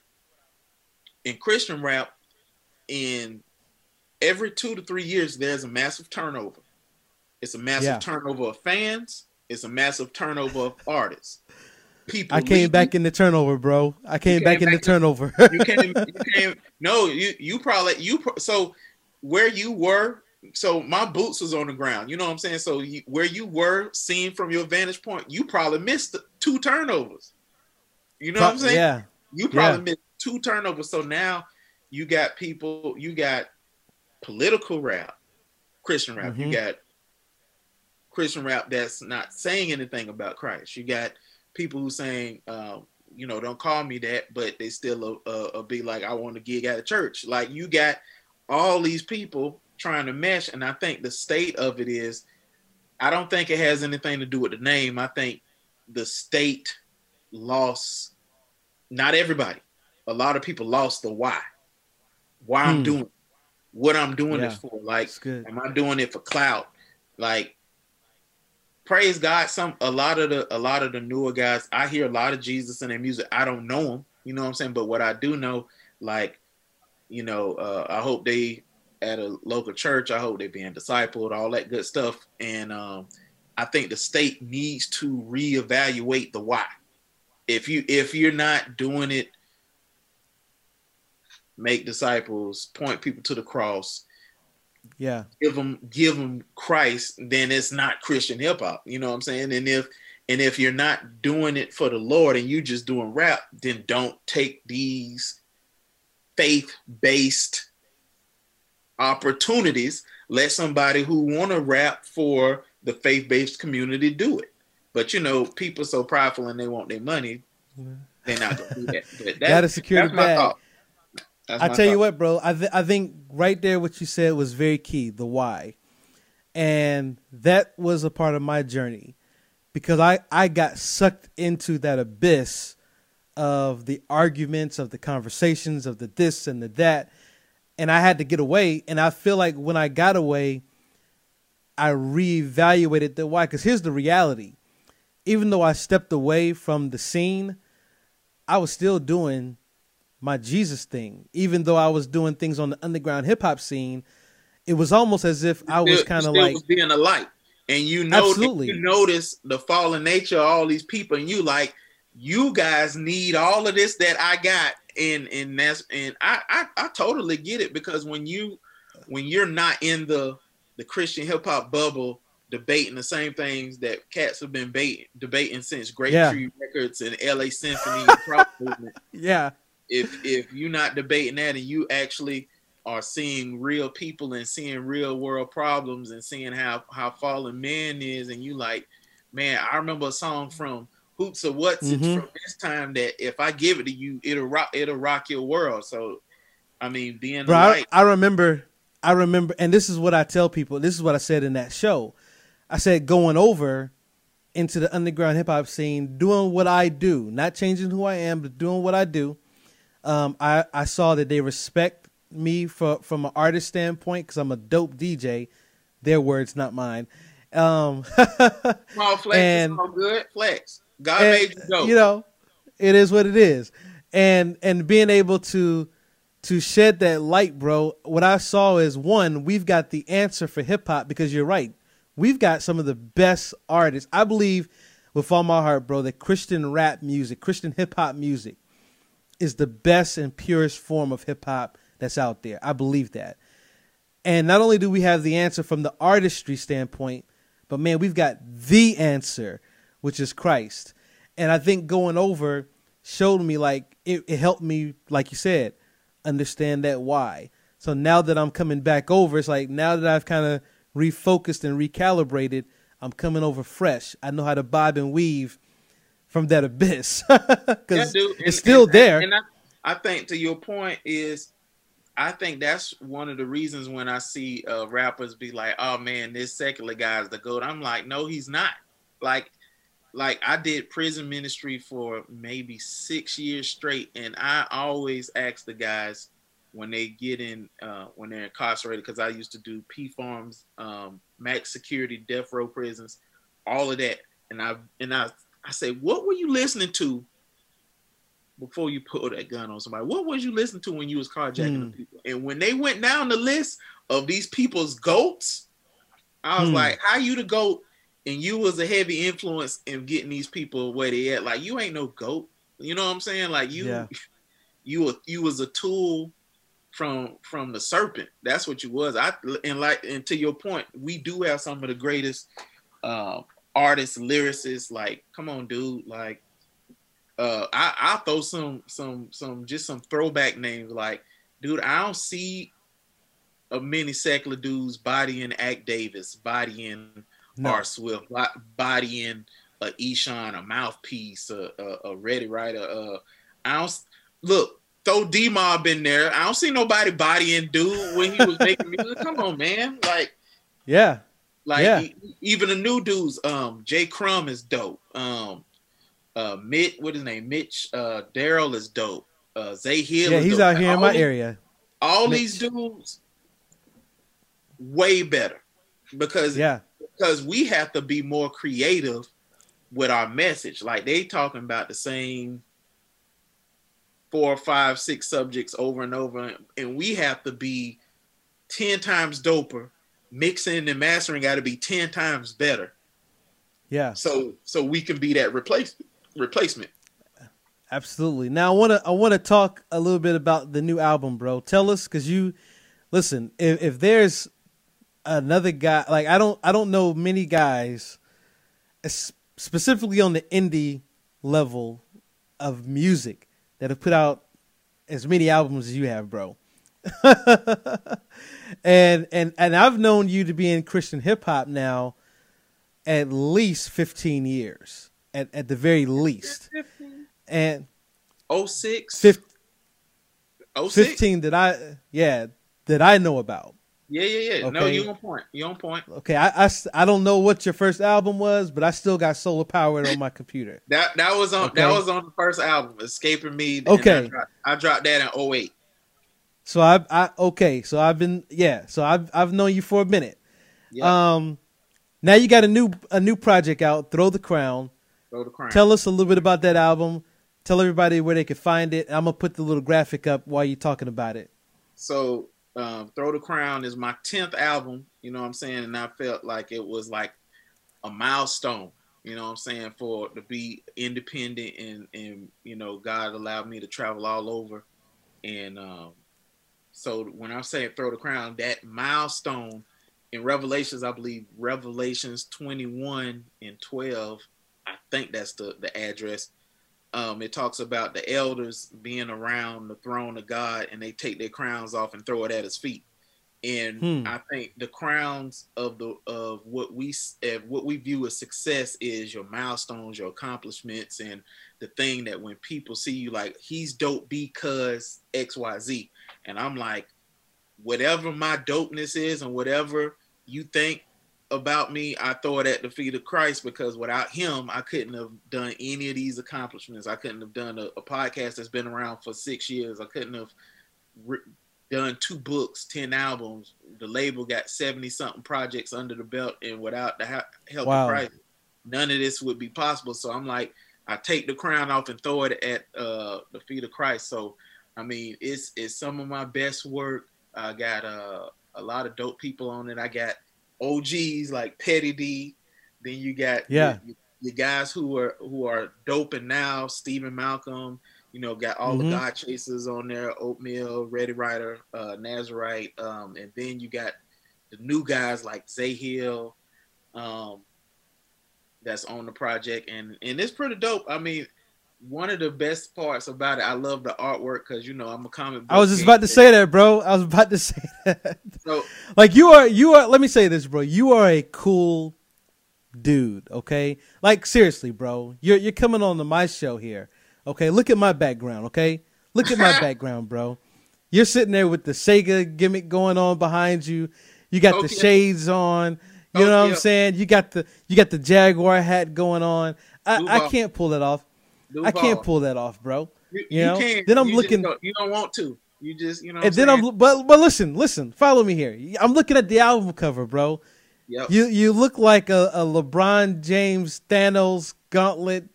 In Christian rap, in every two to three years, there's a massive turnover. It's a massive yeah. turnover of fans it's a massive turnover of artists. People. I came back in the turnover, bro. I came, came back, back, in the turnover. you came. [laughs] You came. No, you you probably you so where you were. So my boots was on the ground. You know what I'm saying. So you, where you were seen from your vantage point, you probably missed two turnovers. You know Pro- what I'm saying? Yeah. You probably yeah. missed two turnovers. So now you got people. You got political rap, Christian rap. Mm-hmm. You got Christian rap that's not saying anything about Christ. You got people who saying, uh, you know, don't call me that, but they still uh, uh, be like, I want to gig at a church. Like you got all these people trying to mesh, and I think the state of it is, I don't think it has anything to do with the name. I think the state lost, not everybody, a lot of people lost the why. Why hmm. I'm doing what I'm doing yeah, this for. Like, am I doing it for clout? Like, praise God, some a lot of the a lot of the newer guys, I hear a lot of Jesus in their music. I don't know them, you know what I'm saying? But what I do know, like, you know, uh, I hope they at a local church. I hope they're being discipled, all that good stuff. And um, I think the state needs to reevaluate the why. If you if you're not doing it, make disciples, point people to the cross, yeah, give them give them Christ, then it's not Christian hip hop. You know what I'm saying? And if and if you're not doing it for the Lord and you're just doing rap, then don't take these faith based opportunities. Let somebody who want to rap for the faith based community do it. But you know, people so prideful and they want their money, they're not gonna do that. [laughs] But that, Gotta secure that's my bag. thought. That's I tell you what, bro. I th- I think right there what you said was very key. The why, and that was a part of my journey because I I got sucked into that abyss of the arguments, of the conversations, of the this and the that, and I had to get away. And I feel like when I got away, I reevaluated the why. Because here's the reality: even though I stepped away from the scene, I was still doing my Jesus thing. Even though I was doing things on the underground hip hop scene, it was almost as if I was kind of like, being a light, and you know, Absolutely. you notice the fallen nature of all these people, and you like, you guys need all of this that I got, and and that's and I I, I totally get it because when you when you're not in the the Christian hip hop bubble debating the same things that cats have been bait, debating since Great Yeah. Tree Records and LA Symphony [laughs] and yeah, if if you're not debating that and you actually are seeing real people and seeing real world problems and seeing how how fallen man is and you like man i remember a song from hoops of what's it Mhm. from this time that if i give it to you it'll rock it'll rock your world so i mean being bro. I, I remember, I remember, and this is what I tell people. This is what I said in that show. I said going over into the underground hip hop scene, doing what I do, not changing who I am, but doing what I do. Um, I I saw that they respect me for from an artist standpoint because I'm a dope DJ. Their words, not mine. Um, [laughs] small flex and- is all good flex god and, made you dope you know, it is what it is, and and being able to to shed that light, bro. What I saw is one, we've got the answer for hip hop because you're right. We've got some of the best artists. I believe with all my heart, bro, that Christian rap music, Christian hip hop music, is the best and purest form of hip hop that's out there. I believe that. And not only do we have the answer from the artistry standpoint, but man, we've got the answer, which is Christ. And I think going over showed me like it, it helped me, like you said, understand that why. So now that I'm coming back over, it's like now that I've kind of refocused and recalibrated, I'm coming over fresh. I know how to bob and weave from that abyss [laughs] because dude. it's still there. And, I, I think to your point is, I think that's one of the reasons when I see uh, rappers be like, "Oh man, this secular guy's the goat." I'm like, no, he's not. Like, like I did prison ministry for maybe six years straight, and I always ask the guys when they get in, uh, when they're incarcerated, because I used to do P farms, um, max security, death row prisons, all of that, and I and I I say, what were you listening to before you pulled that gun on somebody? What was you listening to when you was carjacking the people? And when they went down the list of these people's goats, I was Hmm. like, how you the goat and you was a heavy influence in getting these people where they at? Like you ain't no goat. You know what I'm saying? Like you Yeah. [laughs] you were you was a tool from from the serpent. That's what you was. I and like and to your point, we do have some of the greatest uh, artists, lyricists. Like, come on, dude. Like, uh, I I'll throw some some some just some throwback names. Like, dude, I don't see a many secular dudes bodying Act Davis, bodying No. R Swift, bo- bodying a Eshawn, a mouthpiece, a, a, a Ready Writer. Uh, I don't look. Throw D Mob in there. I don't see nobody bodying dude when he was making music. [laughs] Come on, man. Like, Yeah. like Yeah. e- even the new dudes. Um, J Crum is dope. Um, uh, Mitch, what his name? Mitch. Uh, Daryl is dope. Uh, Zay Hill. Yeah, is he's dope. out here in my these- area. All Mitch. these dudes, way better because Yeah. because we have to be more creative with our message. Like they talking about the same four, five, six subjects over and over, and we have to be ten times doper. Mixing and mastering got to be ten times better, Yeah. so so we can be that replacement. Replacement. Absolutely. Now I want to I want to talk a little bit about the new album, bro. Tell us cuz you listen, if, if there's another guy. Like I don't I don't know many guys, specifically on the indie level of music, that have put out as many albums as you have, bro. [laughs] and and and I've known you to be in Christian hip hop now at least 15 years at, at the very least. 15? And 06 15, 15 that I yeah, that I know about. Yeah, yeah, yeah. Okay. No, you on point. You on point. Okay, I, I, I don't know what your first album was, but I still got solar powered on my computer. [laughs] that that was on okay. that was on the first album, Escaping Me. Okay, I dropped, I dropped, that in 08. So I I okay, so I've been yeah, so I've I've known you for a minute. Yep. Um, now you got a new a new project out, Throw the Crown. Throw the Crown. Tell us a little bit about that album. Tell everybody where they can find it. I'm gonna put the little graphic up while you're talking about it. So um, Throw the Crown is my 10th album, you know what I'm saying? And I felt like it was like a milestone, you know what I'm saying, for to be independent and, and you know, God allowed me to travel all over. And um, so when I'm saying Throw the Crown, that milestone in Revelations, I believe Revelations 21 and 12, I think that's the, the address um, it talks about the elders being around the throne of God and they take their crowns off and throw it at his feet. And hmm. I think the crowns of the of what we what we view as success is your milestones, your accomplishments, and the thing that when people see you like he's dope because X Y Z, and I'm like, whatever my dopeness is and whatever you think about me, I throw it at the feet of Christ because without him, I couldn't have done any of these accomplishments. I couldn't have done a, a podcast that's been around for six years. I couldn't have re- done two books, 10 albums. The label got 70 something projects under the belt, and without the ha- help wow. of Christ, none of this would be possible. So I'm like, I take the crown off and throw it at uh, the feet of Christ. So, I mean, it's, it's some of my best work. I got uh, a lot of dope people on it. I got OGs like Pettidee. Then you got yeah your, your guys who are who are doping now. Stephen Malcolm. You know, got all mm-hmm. the God Chasers on there. Oatmeal, Ready Writer, uh, Nazarite, um, and then you got the new guys like Zay Hill. Um, that's on the project, and and it's pretty dope. I mean, one of the best parts about it, I love the artwork because you know I'm a comic. I was just about to say that, bro. I was about to [laughs] say that. So, like you are, you are. Let me say this, bro. You are a cool dude. Okay, like seriously, bro. You're you're coming on to my show here. Okay, look at my background. Okay, look at my [laughs] background, bro. You're sitting there with the Sega gimmick going on behind you. You got okay. the shades on. You oh, know what I'm saying? You got the you got the Jaguar hat going on. I, I can't pull that off. I can't pull that off, bro. You, you know. You then I'm you looking. Don't, you don't want to. You just you know. and then saying? I'm but but listen listen follow me here. I'm looking at the album cover, bro. Yep. You you look like a, a LeBron James Thanos gauntlet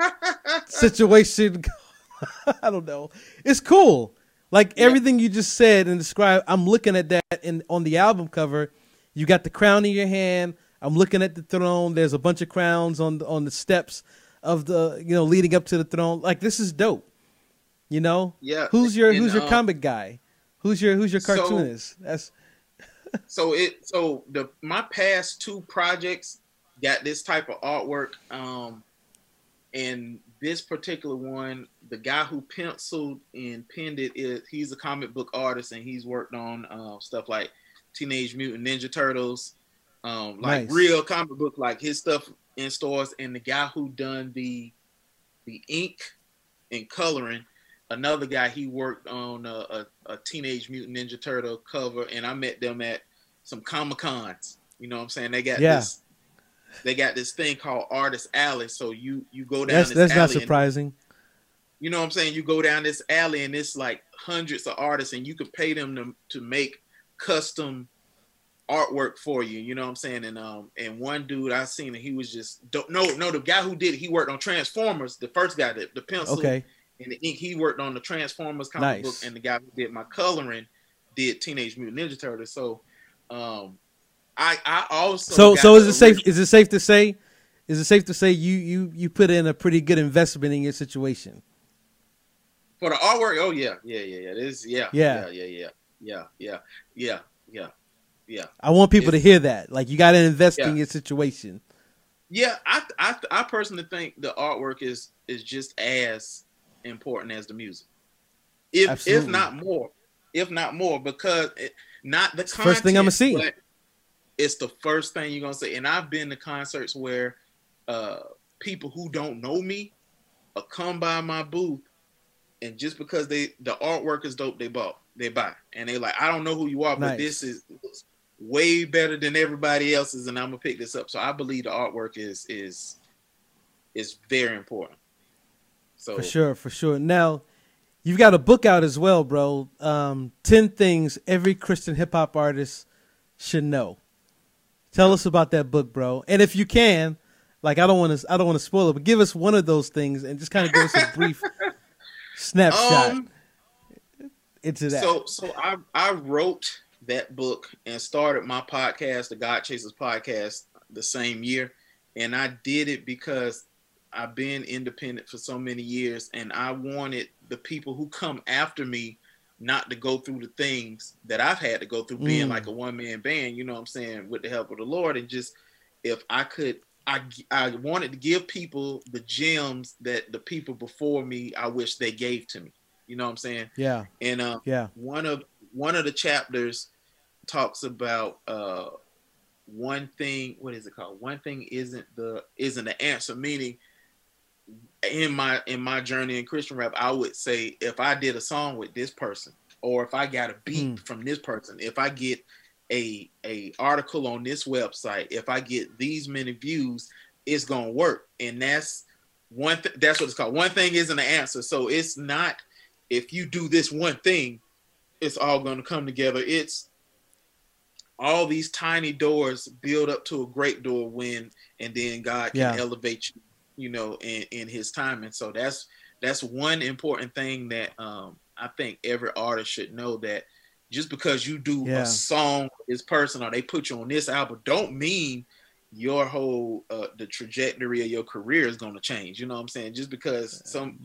[laughs] situation. [laughs] I don't know. It's cool. Like yep. everything you just said and described, I'm looking at that in on the album cover. You got the crown in your hand. I'm looking at the throne. There's a bunch of crowns on the, on the steps of the you know leading up to the throne. Like this is dope. You know. Yeah. Who's your and, Who's your um, comic guy? Who's your Who's your cartoonist? So, That's. [laughs] so it so the my past two projects got this type of artwork. Um, and this particular one, the guy who penciled and penned it is he's a comic book artist and he's worked on uh, stuff like Teenage Mutant Ninja Turtles, um, like nice. real comic book. Like his stuff in stores, and the guy who done the the ink and coloring, another guy he worked on a, a, a Teenage Mutant Ninja Turtle cover, and I met them at some Comic Cons. You know what I'm saying? They got yeah. this they got this thing called Artist Alley. So you you go down. That's, that's not surprising. And, you know what I'm saying? You go down this alley and it's like hundreds of artists, and you can pay them to to make custom artwork for you. You know what I'm saying? And um and one dude I seen it, he was just no no the guy who did it, he worked on Transformers. The first guy, the, the pencil okay. and the ink, he worked on the Transformers comic nice. book, and the guy who did my coloring did Teenage Mutant Ninja Turtles. So um I I also so so is it safe is it safe to say is it safe to say you you you put in a pretty good investment in your situation? For the artwork, oh yeah, yeah, yeah, yeah. This, yeah, yeah, yeah, yeah, yeah, yeah, yeah, yeah, Yeah. I want people It's- to hear that. Like you got to invest in your situation. Yeah, I, I I personally think the artwork is is just as important as the music, if if not more, if not more, because it, not the the first thing I'ma see. It's the first thing you're gonna see, and I've been to concerts where uh, people who don't know me uh, come by my booth, and just because they the artwork is dope, they bought, they buy, and they like, I don't know who you are, but this is way better than everybody else's, and I'm gonna pick this up. So I believe the artwork is is is very important. So For sure, for sure. Now, you've got a book out as well, bro. Um, Ten things every Christian hip hop artist should know. Tell us about that book, bro. And if you can, like, I don't want to, I don't want to spoil it, but give us one of those things and just kind of give us a brief [laughs] snapshot um, into that. So so I I wrote that book and started my podcast, the God Chasers podcast, the same year, and I did it because I've been independent for so many years, and I wanted the people who come after me not to go through the things that I've had to go through, being Mm. like a one man band. You know what I'm saying? With the help of the Lord, and just if I could. I, I wanted to give people the gems that the people before me I wish they gave to me. You know what I'm saying? yeah, And uh, yeah, one of one of the chapters talks about uh, one thing. What is it called? One thing isn't the isn't the answer. Meaning, in my in my journey in Christian rap, I would say if I did a song with this person, or if I got a beat Mm. from this person, if I get a a article on this website, if I get these many views, it's gonna work. And that's one. Th- that's what it's called. One thing isn't the answer. So it's not if you do this one thing, it's all going to come together. It's all these tiny doors build up to a great door when, and then God can Yeah. elevate you, you know, in, in His time. And so that's that's one important thing that um, I think every artist should know that just because you do Yeah. a song with this person or they put you on this album, don't mean your whole uh, the trajectory of your career is going to change. You know what I'm saying? Just because some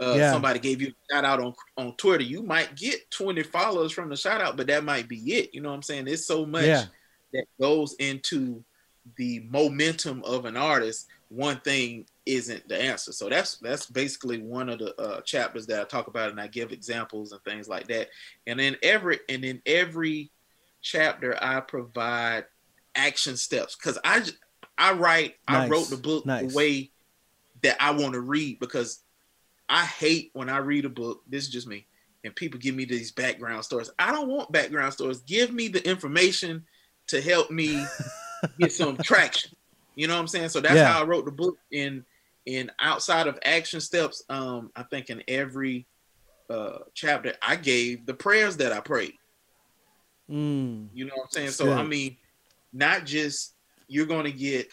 uh, Yeah. somebody gave you a shout out on on Twitter, you might get 20 followers from the shout out, but that might be it. You know what I'm saying? It's so much Yeah. that goes into the momentum of an artist. One thing isn't the answer. So that's that's basically one of the uh, chapters that I talk about, and I give examples and things like that. And then every and in every chapter, I provide action steps because I I write I wrote the book Nice. the way that I want to read because I hate when I read a book. This is just me, and people give me these background stories. I don't want background stories. Give me the information to help me [laughs] get some traction. You know what I'm saying? So that's Yeah. how I wrote the book. In in outside of action steps, um, I think in every uh chapter I gave the prayers that I prayed. Mm, You know what I'm saying? That's So I mean, not just you're going to get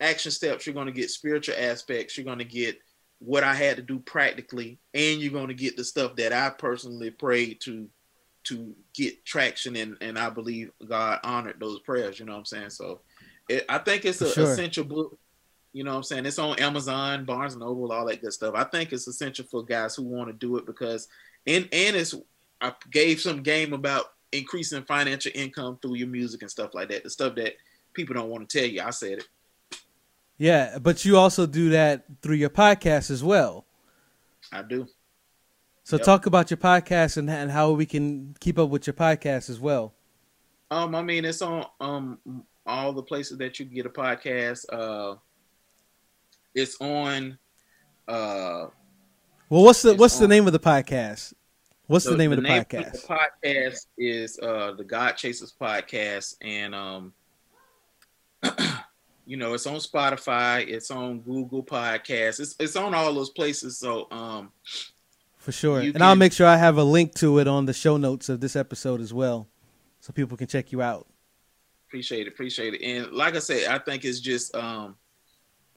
action steps, you're going to get spiritual aspects, you're going to get what I had to do practically, and you're going to get the stuff that I personally prayed to to get traction and and I believe God honored those prayers, you know what I'm saying? So it, I think it's an sure. essential book. You know what I'm saying? It's on Amazon, Barnes and Noble, all that good stuff. I think it's essential for guys who want to do it because and and it's I gave some game about increasing financial income through your music and stuff like that. The stuff that people don't want to tell you. I said it. Yeah, but you also do that through your podcast as well. I do. So Yep. talk about your podcast and, and how we can keep up with your podcast as well. Um, I mean, it's on um all the places that you can get a podcast. Uh, it's on. Uh, Well, what's the what's the name of the podcast? What's the, name of the podcast? Of the podcast is uh the God Chasers podcast, and um, [clears throat] you know, it's on Spotify, it's on Google Podcasts, it's it's on all those places. So um, For sure. And I'll make sure I have a link to it on the show notes of this episode as well. So people can check you out. appreciate it, appreciate it. And like I said, I think it's just um,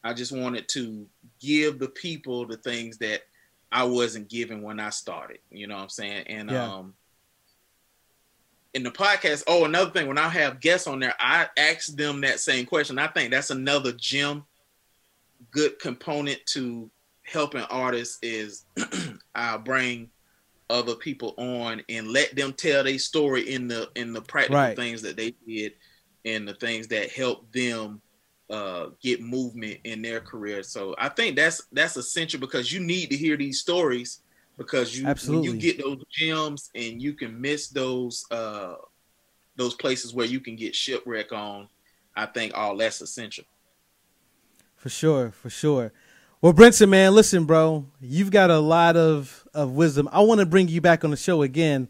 I just wanted to give the people the things that I wasn't given when I started. You know what I'm saying? And Yeah. um in the podcast, oh, another thing, when I have guests on there, I ask them that same question. I think that's another gem, good component to helping artists is [clears throat] I bring other people on and let them tell their story in the in the practical right. things that they did and the things that helped them uh, get movement in their career. So I think that's that's essential because you need to hear these stories because you Absolutely. you get those gems and you can miss those uh, those places where you can get shipwreck on. I think all that's essential. For sure, for sure. Well, Brinson, man, listen, bro, you've got a lot of, of wisdom. I want to bring you back on the show again.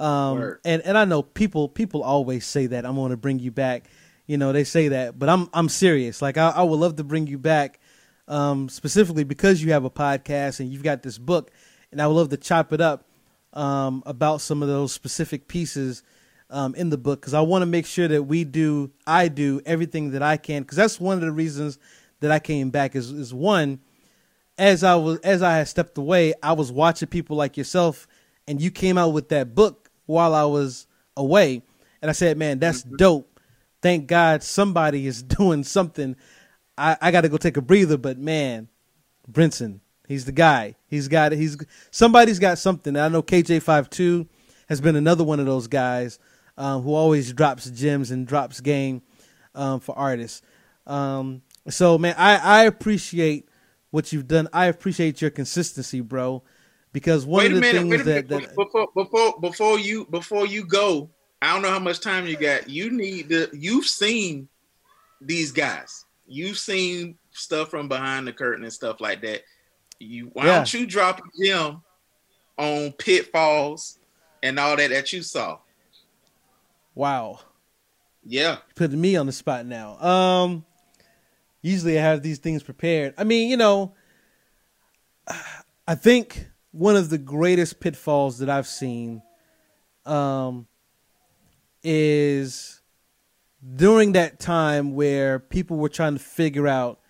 Um, and, and I know people people always say that I'm going to bring you back. You know, they say that, but I'm I'm serious. Like I, I would love to bring you back, um, specifically because you have a podcast and you've got this book, and I would love to chop it up um, about some of those specific pieces um, in the book because I want to make sure that we do, I do everything that I can because that's one of the reasons that I came back is is one as I was as I had stepped away, I was watching people like yourself and you came out with that book while I was away and I said, "Man, that's mm-hmm. dope. Thank God somebody is [laughs] doing something. I I got to go take a breather, but man, Brinson, he's the guy. He's got he's somebody's got something. I know KJ52 has been another one of those guys um, who always drops gems and drops game um, for artists. Um, so man, I I appreciate what you've done. I appreciate your consistency, bro. Because one wait of the minute, things that, that before before before you before you go, I don't know how much time you got. You need to. You've seen these guys. You've seen stuff from behind the curtain and stuff like that. You why yeah. don't you drop a gem on pitfalls and all that that you saw? Wow. Yeah. Putting me on the spot now. Um usually I have these things prepared. I mean, you know, I think one of the greatest pitfalls that I've seen um, is during that time where people were trying to figure out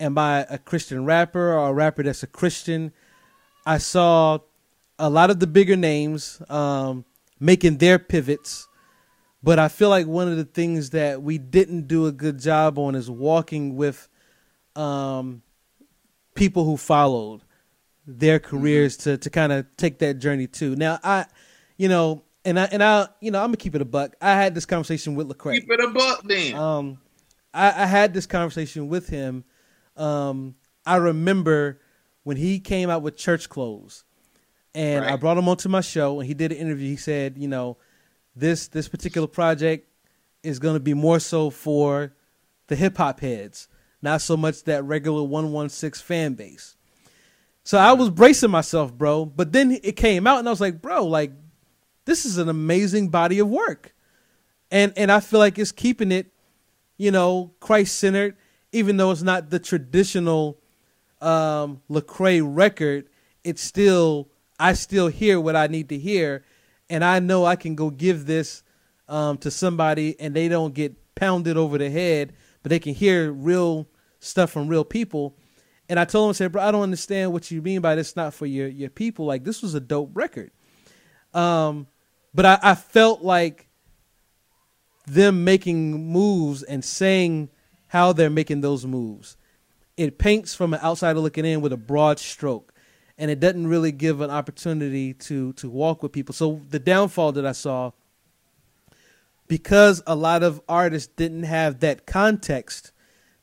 am I a Christian rapper or a rapper that's a Christian? I saw a lot of the bigger names um, making their pivots but I feel like one of the things that we didn't do a good job on is walking with um, people who followed their mm-hmm. careers mm-hmm. to to kind of take that journey too. Now I, you know, and I and I, you know, I'm gonna keep it a buck. I had this conversation with Lecrae. Keep it a buck, then. Um, I, I had this conversation with him. Um, I remember when he came out with Church Clothes, and right. I brought him onto my show, and he did an interview. He said, you know this this particular project is going to be more so for the hip hop heads, not so much that regular 116 fan base. So I was bracing myself, bro, but then it came out and I was like, bro, like this is an amazing body of work. And and I feel like it's keeping it, you know, Christ centered, even though it's not the traditional um Lecrae record, it's still I still hear what I need to hear and I know I can go give this um, to somebody and they don't get pounded over the head, but they can hear real stuff from real people. And I told him, I said, bro, I don't understand what you mean by this not for your, your people. Like, this was a dope record. Um, but I, I felt like them making moves and saying how they're making those moves. It paints from an outsider looking in with a broad stroke and it doesn't really give an opportunity to to walk with people. So the downfall that I saw because a lot of artists didn't have that context,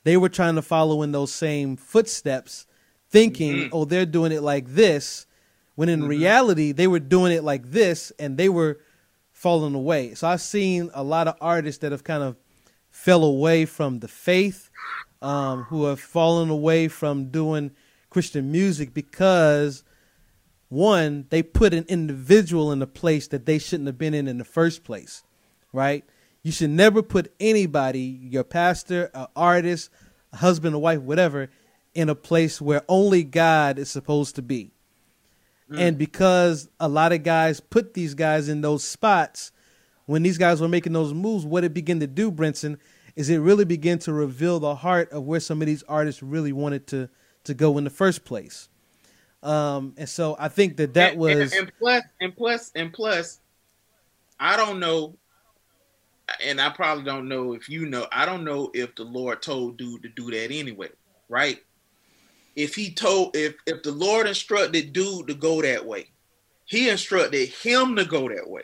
they were trying to follow in those same footsteps, thinking, mm-hmm. "Oh, they're doing it like this," when in mm-hmm. reality they were doing it like this, and they were falling away. So I've seen a lot of artists that have kind of fell away from the faith, um, who have fallen away from doing Christian music because one, they put an individual in a place that they shouldn't have been in in the first place, right? You should never put anybody, your pastor, an artist, a husband, a wife, whatever, in a place where only God is supposed to be. Mm. And because a lot of guys put these guys in those spots, when these guys were making those moves, what it began to do, Brinson, is it really began to reveal the heart of where some of these artists really wanted to to go in the first place. Um, and so I think that that was and, and plus and plus and plus, I don't know, and I probably don't know if you know. I don't know if the Lord told dude to do that anyway, right? If he told if if the Lord instructed dude to go that way, he instructed him to go that way.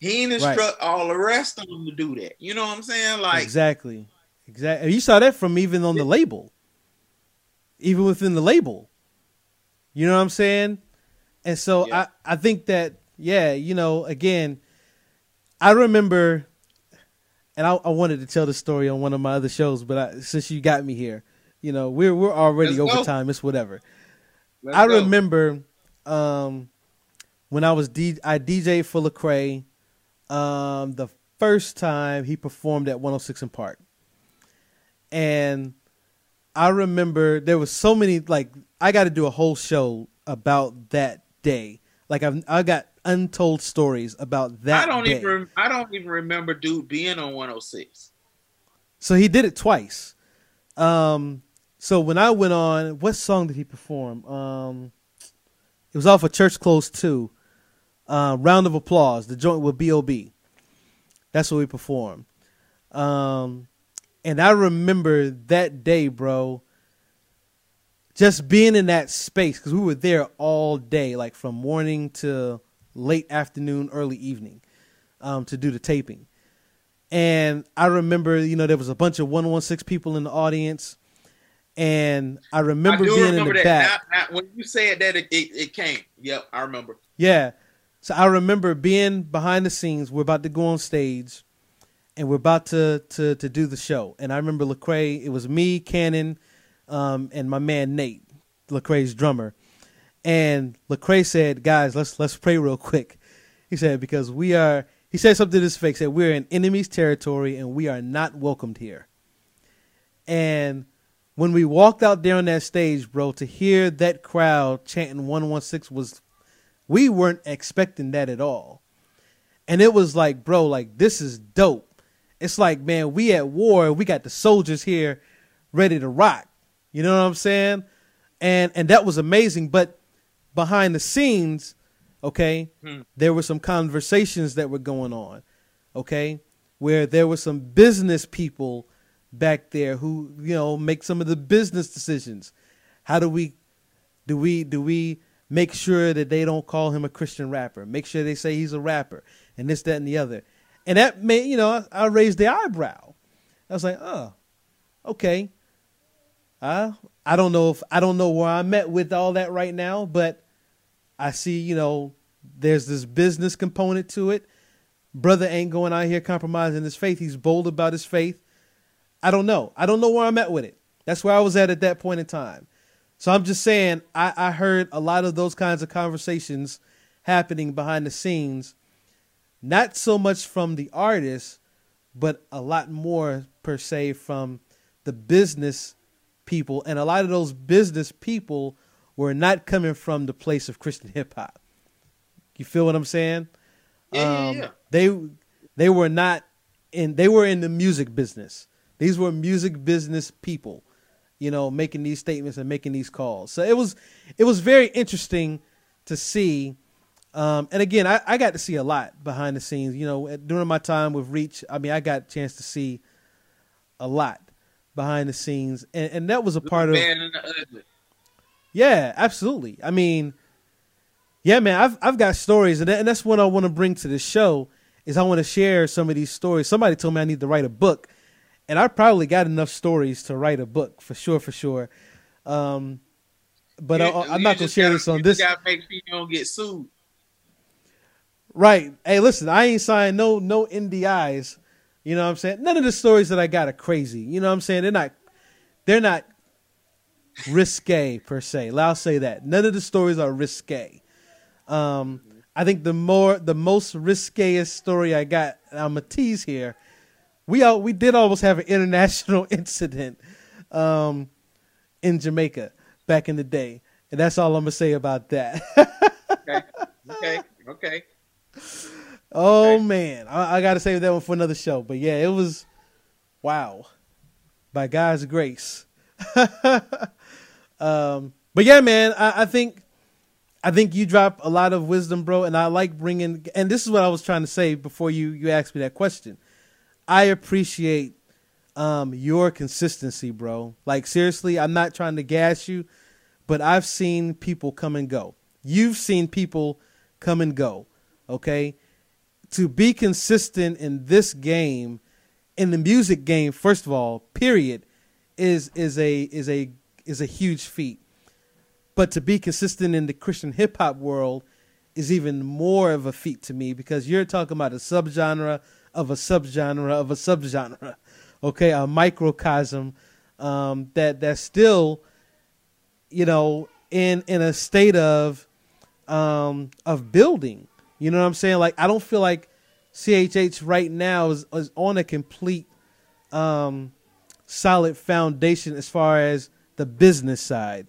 He instruct right. all the rest of them to do that. You know what I'm saying? Like exactly, exactly. You saw that from even on the label, even within the label. You know what I'm saying? And so yeah. I I think that yeah, you know, again, I remember, and I, I wanted to tell the story on one of my other shows, but I, since you got me here, you know, we're we're already Let's over go. time. It's whatever. Let's I go. remember um, when I was D, I DJ for Lecrae um, the first time he performed at 106 & Park. And I remember there was so many like I got to do a whole show about that day. Like I've I got untold stories about that. I don't day. even I don't even remember dude being on 106. So he did it twice. Um, so when I went on, what song did he perform? Um, it was off of Church Clothes 2 uh, round of applause. The joint with B.O.B. That's what we performed. Um, and I remember that day, bro, just being in that space because we were there all day, like from morning to late afternoon, early evening, um, to do the taping. And I remember, you know, there was a bunch of 116 people in the audience. And I remember I being remember in the that. back. when you said that, it, it, it came. Yep, I remember. Yeah. So I remember being behind the scenes. We're about to go on stage, and we're about to to to do the show. And I remember Lecrae. It was me, Cannon, um, and my man Nate, Lecrae's drummer. And Lecrae said, "Guys, let's let's pray real quick." He said because we are. He said something to this effect. Said we're in enemy's territory and we are not welcomed here. And when we walked out there on that stage, bro, to hear that crowd chanting 116 was we weren't expecting that at all. And it was like, bro, like this is dope. It's like, man, we at war, we got the soldiers here ready to rock. You know what I'm saying? And and that was amazing, but behind the scenes, okay, hmm. there were some conversations that were going on, okay, where there were some business people back there who, you know, make some of the business decisions. How do we do we do we make sure that they don't call him a Christian rapper. Make sure they say he's a rapper and this, that, and the other. And that made, you know, I, I raised the eyebrow. I was like, oh, okay. Uh, I don't know if I don't know where I'm at with all that right now, but I see, you know, there's this business component to it. Brother ain't going out here compromising his faith. He's bold about his faith. I don't know. I don't know where I'm at with it. That's where I was at at that point in time. So I'm just saying, I, I heard a lot of those kinds of conversations happening behind the scenes, not so much from the artist, but a lot more per se from the business people. And a lot of those business people were not coming from the place of Christian hip hop. You feel what I'm saying? Yeah, um, yeah, yeah. They they were not in they were in the music business. These were music business people you know, making these statements and making these calls. So it was it was very interesting to see. Um, and again, I, I got to see a lot behind the scenes. You know, during my time with Reach, I mean, I got a chance to see a lot behind the scenes, and, and that was a part of. Yeah, absolutely. I mean, yeah, man, I've I've got stories, and, that, and that's what I want to bring to the show. Is I want to share some of these stories. Somebody told me I need to write a book and I probably got enough stories to write a book for sure, for sure. Um, but I, am not gonna share gotta, this on this. Gotta make sure you don't get sued. Right. Hey, listen, I ain't signed no no NDIs. You know what I'm saying? None of the stories that I got are crazy. You know what I'm saying? They're not they're not risque per se. I'll say that. None of the stories are risque. Um, I think the more the most risqueest story I got, I'm a tease here, we all, we did almost have an international [laughs] incident um, in Jamaica back in the day, and that's all I'm gonna say about that. okay, okay, okay. Oh okay. man, I, I got to save that one for another show. But yeah, it was wow, by God's grace. [laughs] um, but yeah, man, I, I think I think you drop a lot of wisdom, bro, and I like bringing. And this is what I was trying to say before you you asked me that question. I appreciate um, your consistency, bro. Like seriously, I'm not trying to gas you, but I've seen people come and go. You've seen people come and go. Okay, to be consistent in this game, in the music game, first of all, period, is is a is a is a huge feat. But to be consistent in the Christian hip hop world is even more of a feat to me because you're talking about a subgenre of a subgenre of a subgenre, okay, a microcosm um, that that's still, you know, in in a state of um, of building. You know what I'm saying? Like I don't feel like CHH right now is, is on a complete um, solid foundation as far as the business side.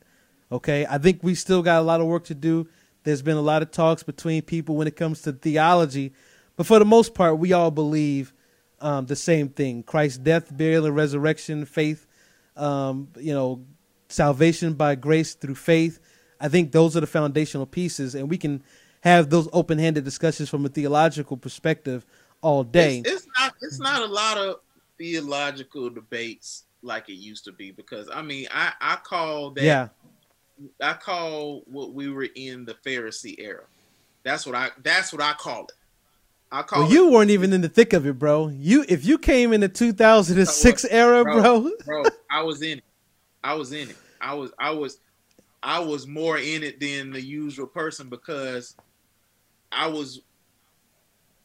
Okay, I think we still got a lot of work to do. There's been a lot of talks between people when it comes to theology, but for the most part, we all believe um, the same thing: Christ's death, burial, and resurrection, faith. Um, you know, salvation by grace through faith. I think those are the foundational pieces, and we can have those open-handed discussions from a theological perspective all day. It's, it's not. It's not a lot of theological debates like it used to be because I mean I I call that yeah I call what we were in the Pharisee era. That's what I that's what I call it. I call well, you weren't even in the thick of it, bro. You if you came in the 2006 era, bro, bro, bro, I was in it. I was in it. I was I was I was more in it than the usual person because I was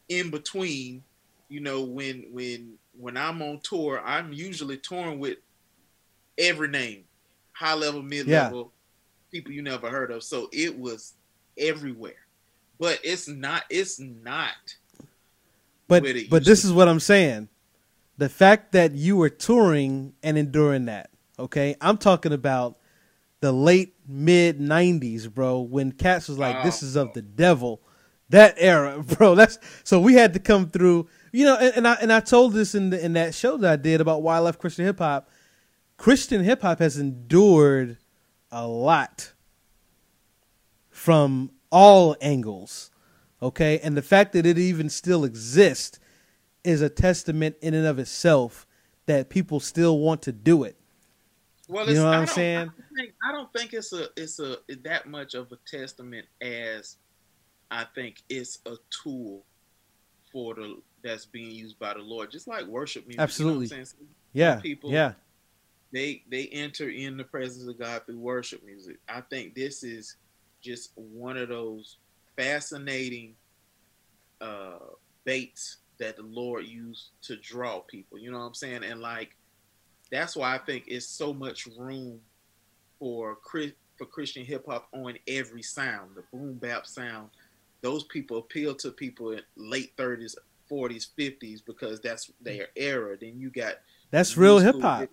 in between, you know, when when when I'm on tour, I'm usually touring with every name, high level, mid level, yeah. people you never heard of. So it was everywhere. But it's not. It's not. But but this is what I'm saying. The fact that you were touring and enduring that. Okay, I'm talking about the late mid '90s, bro. When Cats was like, "This is of the devil." That era, [laughs] bro. That's so we had to come through you know, and, and, I and I told this in the, in that show that I did about why I left Christian hip hop. Christian hip hop has endured a lot from all angles. Okay, and the fact that it even still exists is a testament in and of itself that people still want to do it. Well, you know what I'm saying? I don't, think, I don't think it's a it's a that much of a testament as I think it's a tool for the that's being used by the Lord, just like worship music. Absolutely. You know yeah. People. Yeah. They they enter in the presence of God through worship music. I think this is just one of those fascinating uh, baits that the Lord used to draw people. You know what I'm saying? And like that's why I think it's so much room for for Christian hip hop on every sound, the boom bap sound. Those people appeal to people in late 30s, 40s, 50s because that's their era. Then you got that's real hip hop.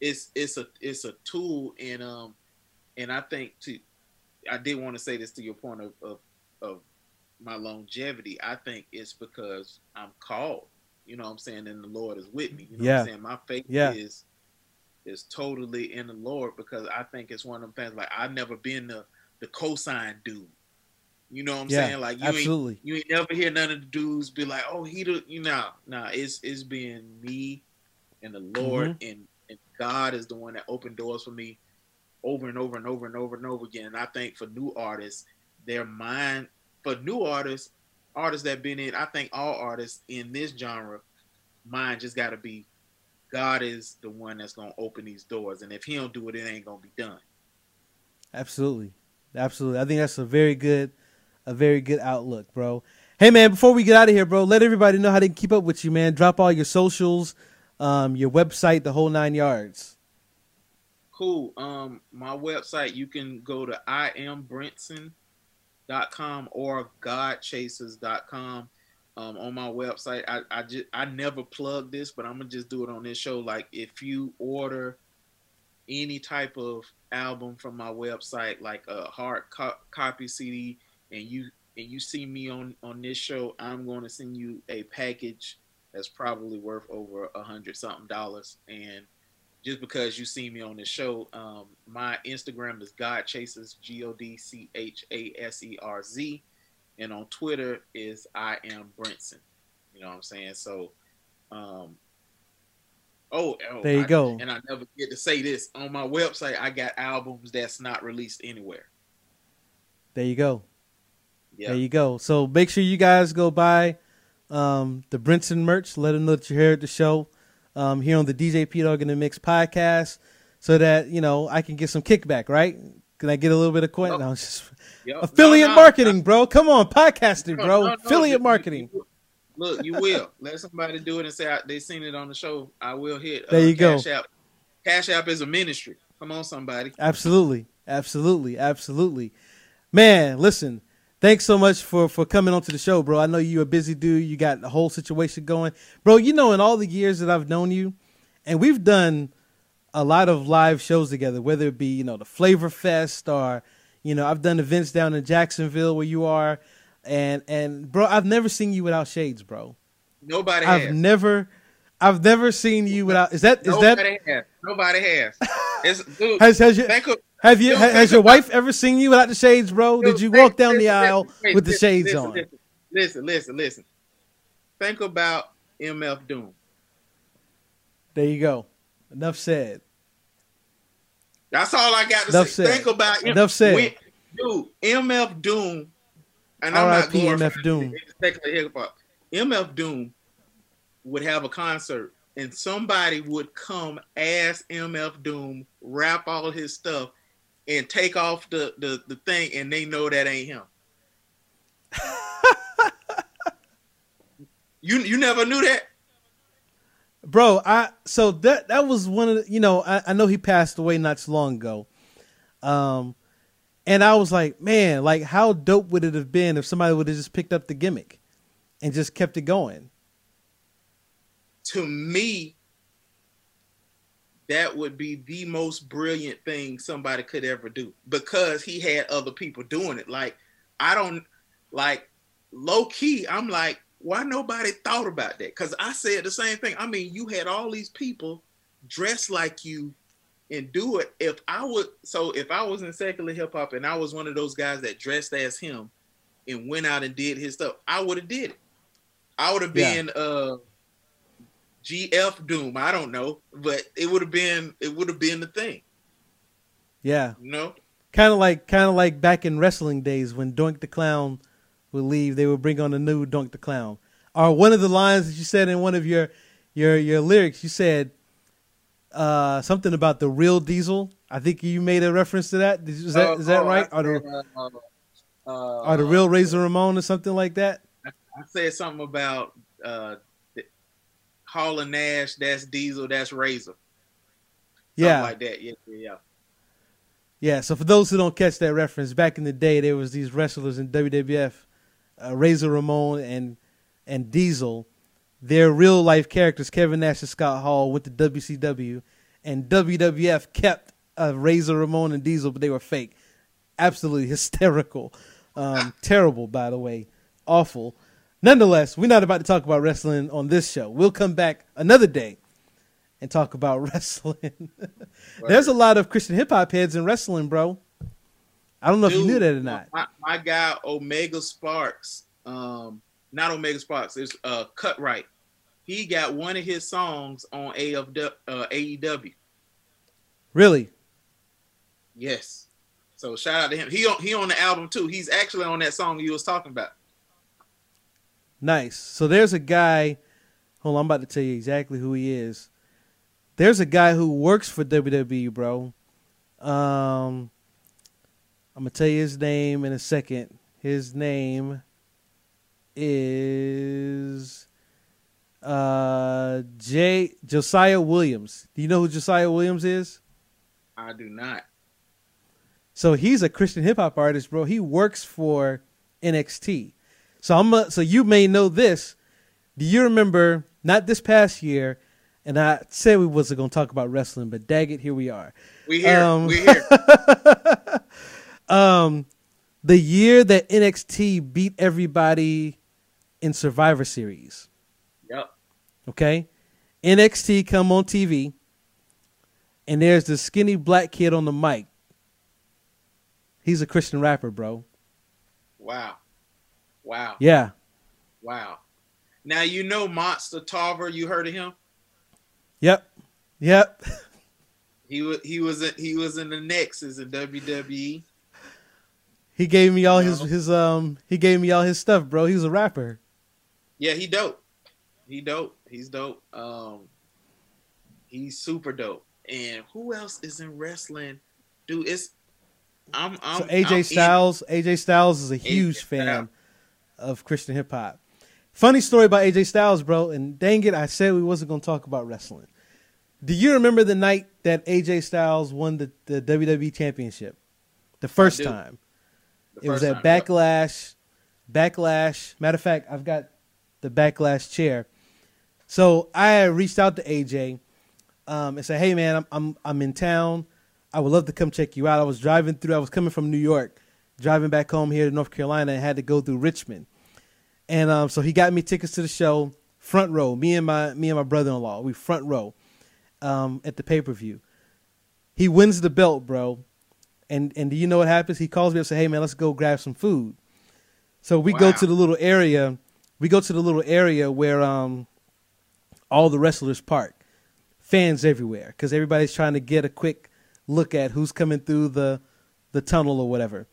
It's it's a it's a tool and um and I think to I did want to say this to your point of, of of my longevity. I think it's because I'm called. You know what I'm saying? And the Lord is with me. You know yeah. what I'm saying? My faith yeah. is is totally in the Lord because I think it's one of them things like I've never been the the cosign dude. You know what I'm yeah, saying? Like you absolutely. ain't you ain't never hear none of the dudes be like, "Oh, he do," you know, nah. It's it's been me and the Lord mm-hmm. and and God is the one that opened doors for me over and over and over and over and over again. And I think for new artists, their mind for new artists, artists that been in, I think all artists in this genre, mind just got to be God is the one that's gonna open these doors, and if He don't do it, it ain't gonna be done. Absolutely, absolutely. I think that's a very good a very good outlook, bro. Hey man, before we get out of here, bro, let everybody know how they can keep up with you, man. Drop all your socials, um, your website, the whole nine yards. Cool. Um, my website, you can go to iambrinson.com or godchasers.com. Um, on my website, I, I just I never plug this, but I'm gonna just do it on this show. Like if you order any type of album from my website, like a hard co- copy CD, and you and you see me on on this show, I'm going to send you a package that's probably worth over a hundred something dollars. And just because you see me on this show, um, my Instagram is God Chasers G O D C H A S E R Z, and on Twitter is I am Brinson. You know what I'm saying? So, um, oh, oh there you I, go. And I never get to say this on my website. I got albums that's not released anywhere. There you go. Yeah. There you go. So make sure you guys go buy um, the Brinson merch. Let them know that you're here at the show um, here on the DJ P Dog in the Mix podcast, so that you know I can get some kickback. Right? Can I get a little bit of coin? No, just affiliate No, no, marketing, bro. Come on, podcasting, bro. affiliate marketing. you- Look, you will let somebody do it and say I, they seen it on the show. I will hit. uh, There you go. Cash App. Cash App is a ministry. Come on, somebody. Absolutely, absolutely, absolutely. Man, listen. Thanks so much for for coming onto the show, bro. I know you're a busy dude. You got the whole situation going, bro. You know, in all the years that I've known you, and we've done a lot of live shows together, whether it be you know the Flavor Fest or you know I've done events down in Jacksonville where you are, and and bro, I've never seen you without shades, bro. Nobody I've has. never, I've never seen you without. Is that is that Nobody has. Nobody has. [laughs] It's dude. has has you have you has your wife ever seen you without the shades, bro? Did you walk down the aisle with the shades listen, on? Listen, listen, listen. Think about MF Doom. There you go. Enough said. That's all I got to Enough say. said. Think about Enough said. when- dude, MF Doom. And I'm not going MF Doom. [laughs] MF Doom would have a concert, and somebody would come as MF Doom, rap all his stuff, and take off the the, the thing, and they know that ain't him. [laughs] you you never knew that. Bro, I so that that was one of the, you know, I, I know he passed away not too long ago. Um and I was like, man, like how dope would it have been if somebody would have just picked up the gimmick and just kept it going? to me, that would be the most brilliant thing somebody could ever do because he had other people doing it. Like, I don't like low key, I'm like, why nobody thought about that? Because I said the same thing. I mean, you had all these people dressed like you and do it. If I would, so if I was in secular hip hop and I was one of those guys that dressed as him and went out and did his stuff, I would have did it. I would have Yeah. been uh GF Doom. I don't know, but it would have been it would have been the thing. Yeah. You know? Kind of like kind of like back in wrestling days when Doink the Clown would leave, they would bring on a new Doink the Clown. Or one of the lines that you said in one of your your your lyrics, you said uh, something about the real Diesel. I think you made a reference to that. Did you- Is that Oh, is that oh, right? I Or the uh, uh, or the real Razor Ramon or something like that? I said something about uh Hall and Nash, that's Diesel, that's Razor. Something Yeah, like that. Yeah, yeah, yeah. So for those who don't catch that reference, back in the day, there was these wrestlers in WWF, uh, Razor Ramon and and Diesel. Their real life characters, Kevin Nash and Scott Hall, went to WCW, and WWF kept uh, Razor Ramon and Diesel, but they were fake. Absolutely [laughs] hysterical, um, terrible, by the way, awful. Nonetheless, we're not about to talk about wrestling on this show. We'll come back another day and talk about [laughs] wrestling. There's a lot of Christian hip hop heads in wrestling, bro. I don't know if you knew that or not. My, my guy Omega Sparks, um, not Omega Sparks, it's uh Cut Right. He got one of his songs on AFW, uh, AEW. Really? Yes. So shout out to him. He on he on the album too. He's actually on that song you was talking about. Nice. So there's a guy. Hold on, I'm about to tell you exactly who he is. There's a guy who works for WWE, bro. Um, I'm gonna tell you his name in a second. His name is uh J Josiah Williams. Do you know who Josiah Williams is? I do not. So he's a Christian hip hop artist, bro. He works for NXT. So I'm a, so you may know this. Do you remember not this past year? And I said we wasn't gonna talk about wrestling, but dag it, here we are. We here. Um, we here. [laughs] um, the year that NXT beat everybody in Survivor Series. Yep. Okay, NXT come on TV, and there's this skinny black kid on the mic. He's a Christian rapper, bro. Wow. Wow. Yeah, Wow. Now you know Monster Tarver. You heard of him? Yep. Yep. He was he was in, he was in the Nexus in WWE. He gave me all his his um. He gave me all his stuff, bro. He was a rapper. Yeah, he dope. He dope. He's dope. Um, he's super dope. And who else is in wrestling? Dude, it's I'm. I'm so AJ I'm Styles. in- AJ Styles is a AJ huge Styles. Of Christian hip hop. Funny story about AJ Styles, bro. And dang it, I said we wasn't gonna talk about wrestling. Do you remember the night that AJ Styles won the, the WWE Championship? The first time. the It was at time, yep. Backlash. Backlash. Matter of fact, I've got the Backlash chair. So I reached out to AJ um, and said, "Hey man, I'm I'm I'm in town. I would love to come check you out. I was driving through. I was coming from New York, driving back home here to North Carolina, and had to go through Richmond. And um, so he got me tickets to the show, front row. Me and my me and my brother-in-law, we front row um, at the pay per view. He wins the belt, bro. And and do you know what happens? He calls me up and says, "Hey man, let's go grab some food." So we go to the little area. We go to the little area where um all the wrestlers park. Fans everywhere because everybody's trying to get a quick look at who's coming through the the tunnel or whatever.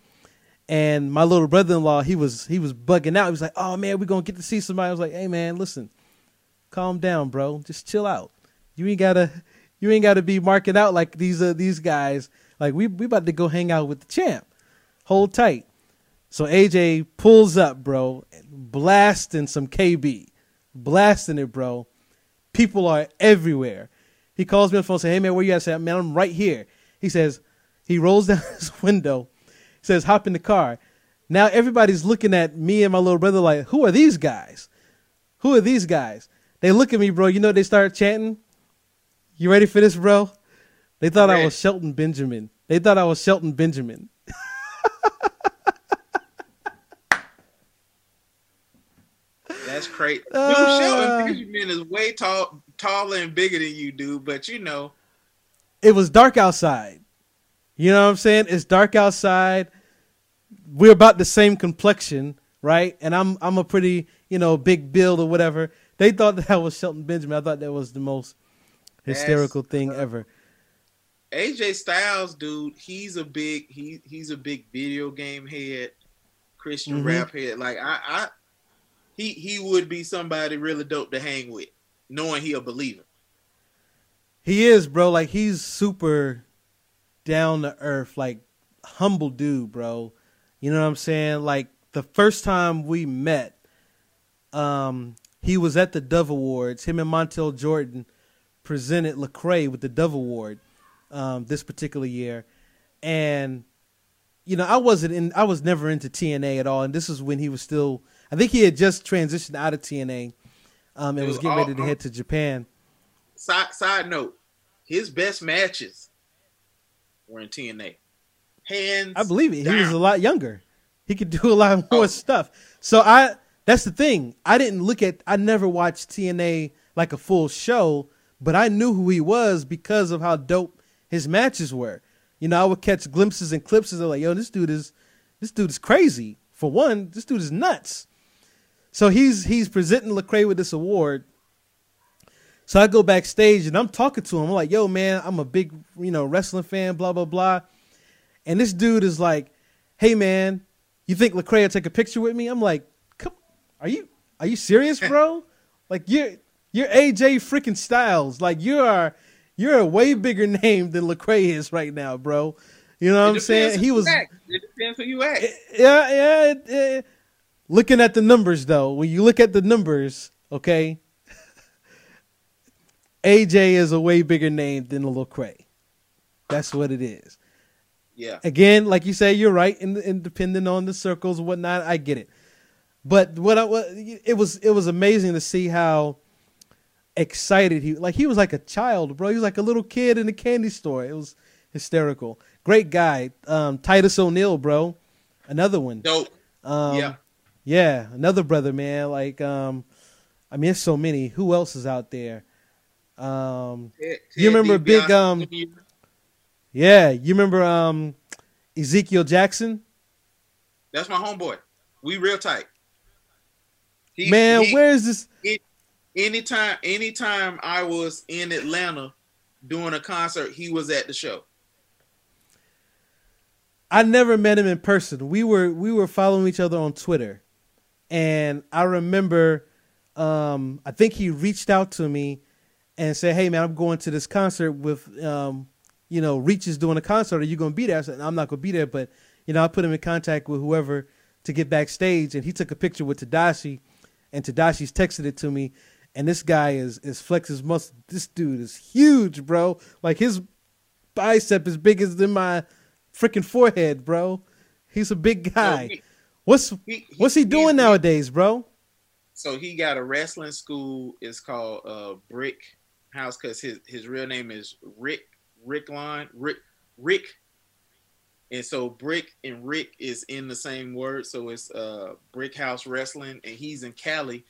And my little brother-in-law, he was he was bugging out. He was like, "Oh man, we're gonna get to see somebody." I was like, "Hey man, listen, calm down, bro. Just chill out. You ain't gotta you ain't gotta be marking out like these uh, these guys. Like we we about to go hang out with the champ. Hold tight." So AJ pulls up, bro, blasting some KB, blasting it, bro. People are everywhere. He calls me on the phone, say, "Hey man, where you at?" I say, "Man, I'm right here." He says, he rolls [laughs] down his window, says, "Hop in the car." Now everybody's looking at me and my little brother like, "Who are these guys? Who are these guys?" They look at me, bro. You know they start chanting. You ready for this, bro? They thought I was Shelton Benjamin. They thought I was Shelton Benjamin. [laughs] That's crazy. Dude, Uh, Shelton Benjamin is way tall, taller and bigger than you, dude. But you know, it was dark outside. You know what I'm saying? It's dark outside. We're about the same complexion, right? And I'm I'm a pretty, you know, big build or whatever. They thought that [laughs] I was Shelton Benjamin. I thought that was the most hysterical That's, thing uh, ever. AJ Styles, dude, he's a big he he's a big video game head, Christian Mhm. rap head. Like I, I he he would be somebody really dope to hang with, knowing he a believer. He is, bro. Like he's super down to earth, like humble dude, bro. You know what I'm saying? Like the first time we met, um, he was at the Dove Awards. Him and Montel Jordan presented Lecrae with the Dove Award um, this particular year, and you know I wasn't in. I was never into TNA at all, and this is when he was still. I think he had just transitioned out of TNA, um, and Dude, was getting all- ready to head to Japan. Side side note, his best matches were in TNA. Hands, I believe it. He was a lot younger. He could do a lot more Oh. stuff. So I that's the thing. I didn't look at I never watched TNA like a full show, but I knew who he was because of how dope his matches were. You know, I would catch glimpses and clips of like, yo, this dude is this dude is crazy. For one, this dude is nuts. So he's he's presenting Lecrae with this award. So I go backstage and I'm talking to him. I'm like, yo, man, I'm a big, you know, wrestling fan, blah, blah, blah. And this dude is like, "Hey man, you think Lecrae will take a picture with me?" I'm like, "Come, are you are you serious, [laughs] bro? like you're you're AJ freaking Styles. Like you are you're a way bigger [laughs] name than Lecrae is right now, bro. You know what I'm saying? He was. It depends who you ask. Eh, yeah, yeah. It, it- looking at the numbers, though, when you look at the numbers, okay, AJ is a way bigger name than Lecrae. That's what it is. yeah, Again, like you say, you're right. And, and depending on the circles and whatnot, I get it. But what, I, what it was, it was amazing to see how excited he, like he was like a child, bro. He was like a little kid in a candy store. It was hysterical. Great guy, um, Titus O'Neil, bro. Another one. dope. Um, yeah, yeah, another brother, man. Like, um, I mean, there's so many. Who else is out there? Um, Ted- you remember big, um, yeah, you remember um, Ezekiel Jackson? That's my homeboy. We real tight. He- man, he- where is this? anytime anytime I was in Atlanta doing a concert, he was at the show. I never met him in person. We were we were following each other on Twitter, and I remember, um, I think he reached out to me and said, "Hey man, I'm going to this concert with, um, you know, Reach is doing a concert. Are you going to be there?" I said, "I'm not going to be there, but you know, I put him in contact with whoever to get backstage, and he took a picture with Tedashii, and Tedashii's texted it to me." And this guy is is flex his muscle. This dude is huge, bro. Like his bicep is bigger than my freaking forehead, bro. He's a big guy. he, what's he, he, what's he doing nowadays, bro? So he got a wrestling school. It's called uh, Brick House because his his real name is Rick Rycklon Rick Rick. And so Brick and Rick is in the same word, so it's uh Brick House Wrestling, and he's in Cali.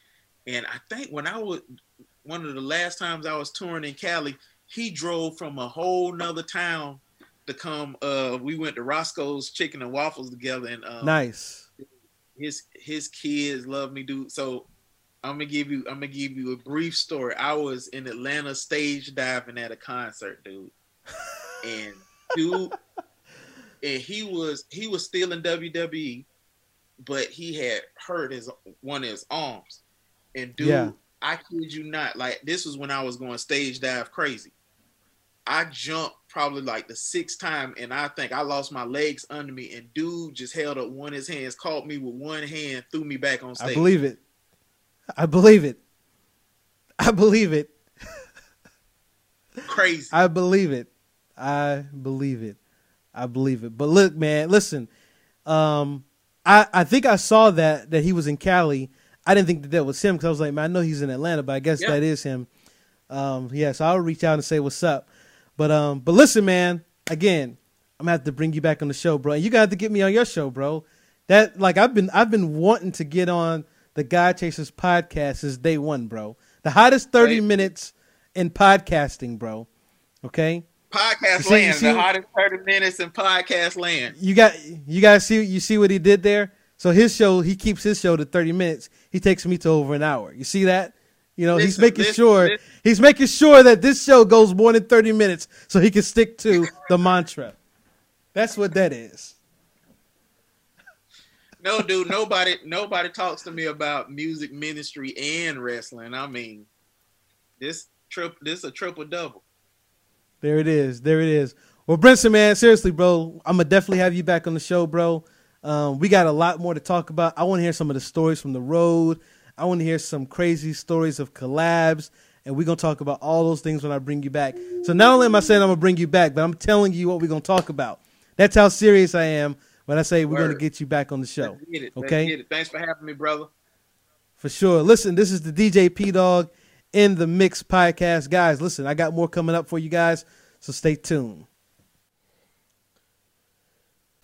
And I think when I was one of the last times I was touring in Cali, he drove from a whole nother town to come. Uh, we went to Roscoe's Chicken and Waffles together, and um, nice. His his kids love me, dude. So I'm gonna give you I'm gonna give you a brief story. I was in Atlanta stage diving at a concert, dude, and dude, [laughs] and he was he was still in WWE, but he had hurt his one of his arms, and dude, yeah. I kid you not, like this was when I was going stage dive crazy. I jumped probably like the sixth time, and I think I lost my legs under me. And dude just held up one of his hands, caught me with one hand, threw me back on stage. I believe it. I believe it. I believe it. Crazy. I believe it. I believe it. I believe it. But look, man, listen. Um, I I think I saw that that he was in Cali. I didn't think that that was him because I was like, man, I know he's in Atlanta, but I guess yeah. that is him. Um, yeah, so I'll reach out and say what's up. But um, but listen, man. Again, I'm gonna have to bring you back on the show, bro. And you got to get me on your show, bro. That like I've been I've been wanting to get on the Guy Chasers podcast is day one, bro. The hottest 30 right. minutes in podcasting, bro. Okay. Podcast see, land, see, the hottest 30 minutes in podcast land. You got you guys see you see what he did there? So his show, he keeps his show to 30 minutes. He takes me to over an hour. You see that? You know, listen, he's making listen, sure listen. he's making sure that this show goes more than 30 minutes so he can stick to the mantra. That's what that is. No, dude, nobody nobody talks to me about music ministry and wrestling. I mean, this trip this is a triple double. There it is. There it is. Well, Brinson, man, seriously, bro, I'm gonna definitely have you back on the show, bro. Um, we got a lot more to talk about. I want to hear some of the stories from the road. I want to hear some crazy stories of collabs, and we're gonna talk about all those things when I bring you back. So not only am I saying I'm gonna bring you back, but I'm telling you what we're gonna talk about. That's how serious I am when I say we're Word. gonna get you back on the show. Okay. Thanks for having me, brother. For sure. Listen, this is the DJ P Dog in the Mix podcast, guys. Listen, I got more coming up for you guys, so stay tuned.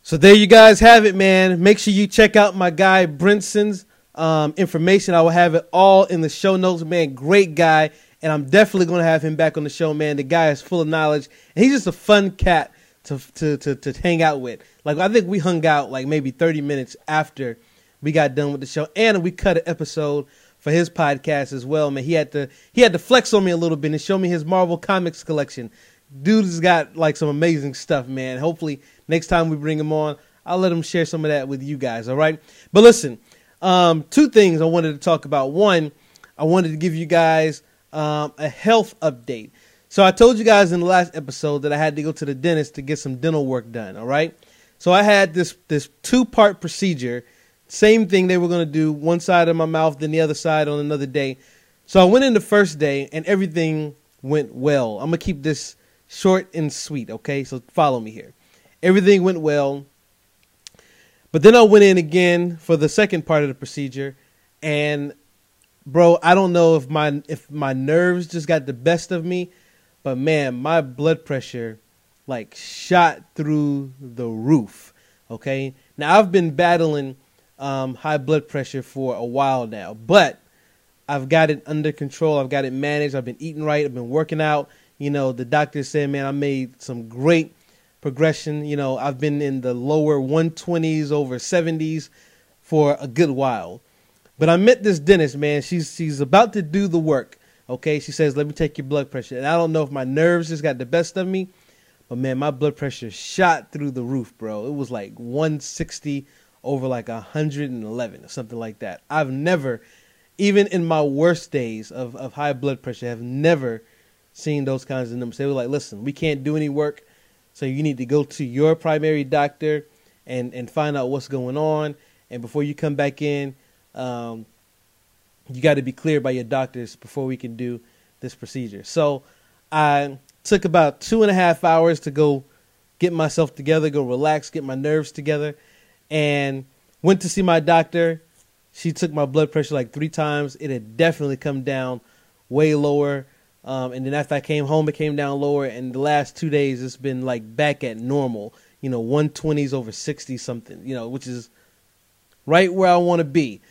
So there you guys have it, man. Make sure you check out my guy Brinson's um, information. I will have it all in the show notes, man. Great guy, and I'm definitely going to have him back on the show, man. The guy is full of knowledge, and he's just a fun cat to to to, to hang out with. Like I think we hung out like maybe 30 minutes after we got done with the show, and we cut an episode for his podcast as well, man. He had to he had to flex on me a little bit and show me his Marvel comics collection. Dude's got like some amazing stuff, man. Hopefully next time we bring him on, I'll let him share some of that with you guys. All right, but listen, um, two things I wanted to talk about. One, I wanted to give you guys um, a health update. So I told you guys in the last episode that I had to go to the dentist to get some dental work done. All right. So I had this this two part procedure. Same thing they were going to do one side of my mouth, then the other side on another day. So I went in the first day and everything went well. I'm gonna keep this short and sweet. Okay. So follow me here. Everything went well. But then I went in again for the second part of the procedure, and bro, I don't know if my if my nerves just got the best of me, but man, my blood pressure like shot through the roof. Okay, now I've been battling um, high blood pressure for a while now, but I've got it under control. I've got it managed. I've been eating right. I've been working out. You know, the doctor said, man, I made some great progression. You know, I've been in the lower 120s, over 70s for a good while. But I met this dentist, man. She's she's about to do the work. Okay, she says, "Let me take your blood pressure." And I don't know if my nerves just got the best of me, But man, my blood pressure shot through the roof, bro. It was like 160 over like 111 or something like that. I've never, even in my worst days of, of high blood pressure, have never seen those kinds of numbers. They were like, listen, we can't do any work, so you need to go to your primary doctor and, and find out what's going on. And before you come back in, um, you got to be cleared by your doctors before we can do this procedure. So I took about two and a half hours to go get myself together, go relax, get my nerves together, and went to see my doctor. She took my blood pressure like three times. It had definitely come down way lower. Um, and then after I came home, it came down lower. And the last two days, it's been like back at normal. You know, 120s over 60 something. You know, which is right where I want to be.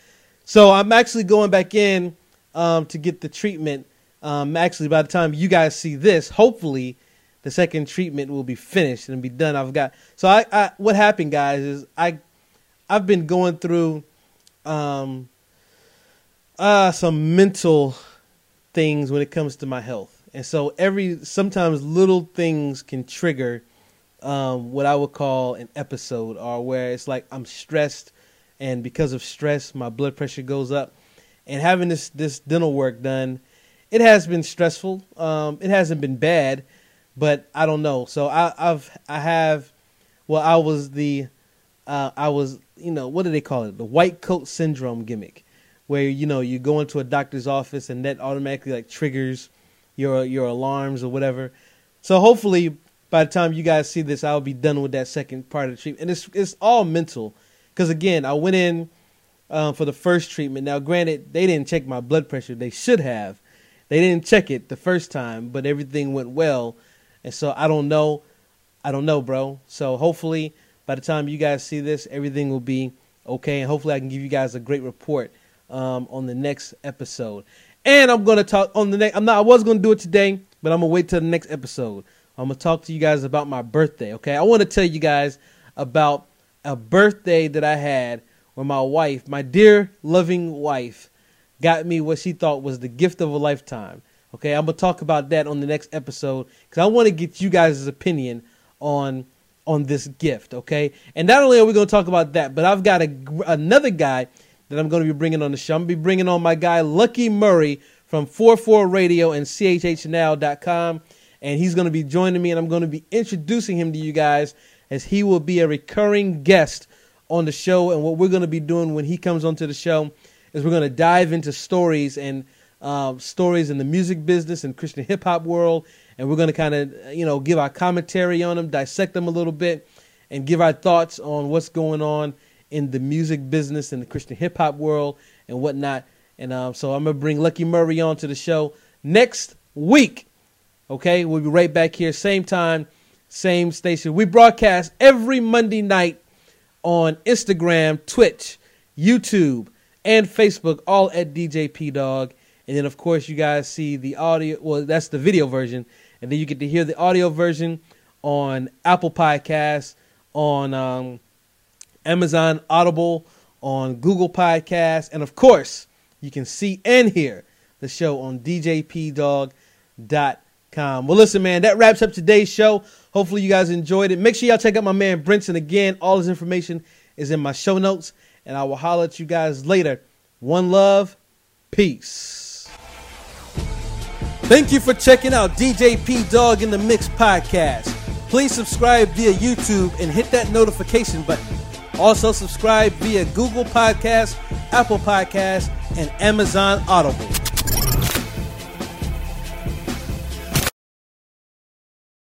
So I'm actually going back in um, to get the treatment. Um, actually, by the time you guys see this, hopefully the second treatment will be finished and be done. I've got so I, I what happened, guys, is I I've been going through um, uh, some mental things when it comes to my health, and so every sometimes little things can trigger um, what I would call an episode, or where it's like I'm stressed, and because of stress, my blood pressure goes up. And having this this dental work done, it has been stressful. Um, it hasn't been bad, but I don't know. So I, I've I have, well, I was the, uh, I was you know what do they call it? The white coat syndrome gimmick, where you know you go into a doctor's office and that automatically like triggers your your alarms or whatever. So hopefully by the time you guys see this, I'll be done with that second part of the treatment. And it's it's all mental, because again, I went in um, for the first treatment. Now, granted, they didn't check my blood pressure. They should have. They didn't check it the first time, but everything went well. And so I don't know. I don't know, bro. So hopefully by the time you guys see this, everything will be okay. And hopefully I can give you guys a great report um, on the next episode. And I'm gonna talk on the next. I'm not. I was gonna do it today, but I'm gonna wait till the next episode. I'm gonna talk to you guys about my birthday. Okay, I want to tell you guys about a birthday that I had where my wife, my dear loving wife, got me what she thought was the gift of a lifetime. Okay, I'm gonna talk about that on the next episode because I want to get you guys' opinion on on this gift. Okay, and not only are we gonna talk about that, but I've got a, another guy that I'm gonna be bringing on the show. I'm gonna be bringing on my guy Lucky Murray from 44 Radio and CHHNow.com, and he's gonna be joining me, and I'm gonna be introducing him to you guys as he will be a recurring guest on the show. And what we're gonna be doing when he comes onto the show is we're gonna dive into stories and uh, stories in the music business and Christian hip hop world, and we're going to kind of you know give our commentary on them, dissect them a little bit, and give our thoughts on what's going on in the music business and the Christian hip hop world and whatnot. And um, so I'm gonna bring Lucky Murray on to the show next week. Okay, we'll be right back here, same time, same station. We broadcast every Monday night on Instagram, Twitch, YouTube, and Facebook, all at DJ P Dog. And then, of course, you guys see the audio. Well, that's the video version. And then you get to hear the audio version on Apple Podcasts, on um, Amazon Audible, on Google Podcasts. And, of course, you can see and hear the show on DJPdog.com. Well, listen, man, that wraps up today's show. Hopefully, you guys enjoyed it. Make sure y'all check out my man Brinson again. All his information is in my show notes. And I will holler at you guys later. One love. Peace. Thank you for checking out DJ P Dog in the Mix podcast. Please subscribe via YouTube and hit that notification button. Also, subscribe via Google Podcasts, Apple Podcasts, and Amazon Audible.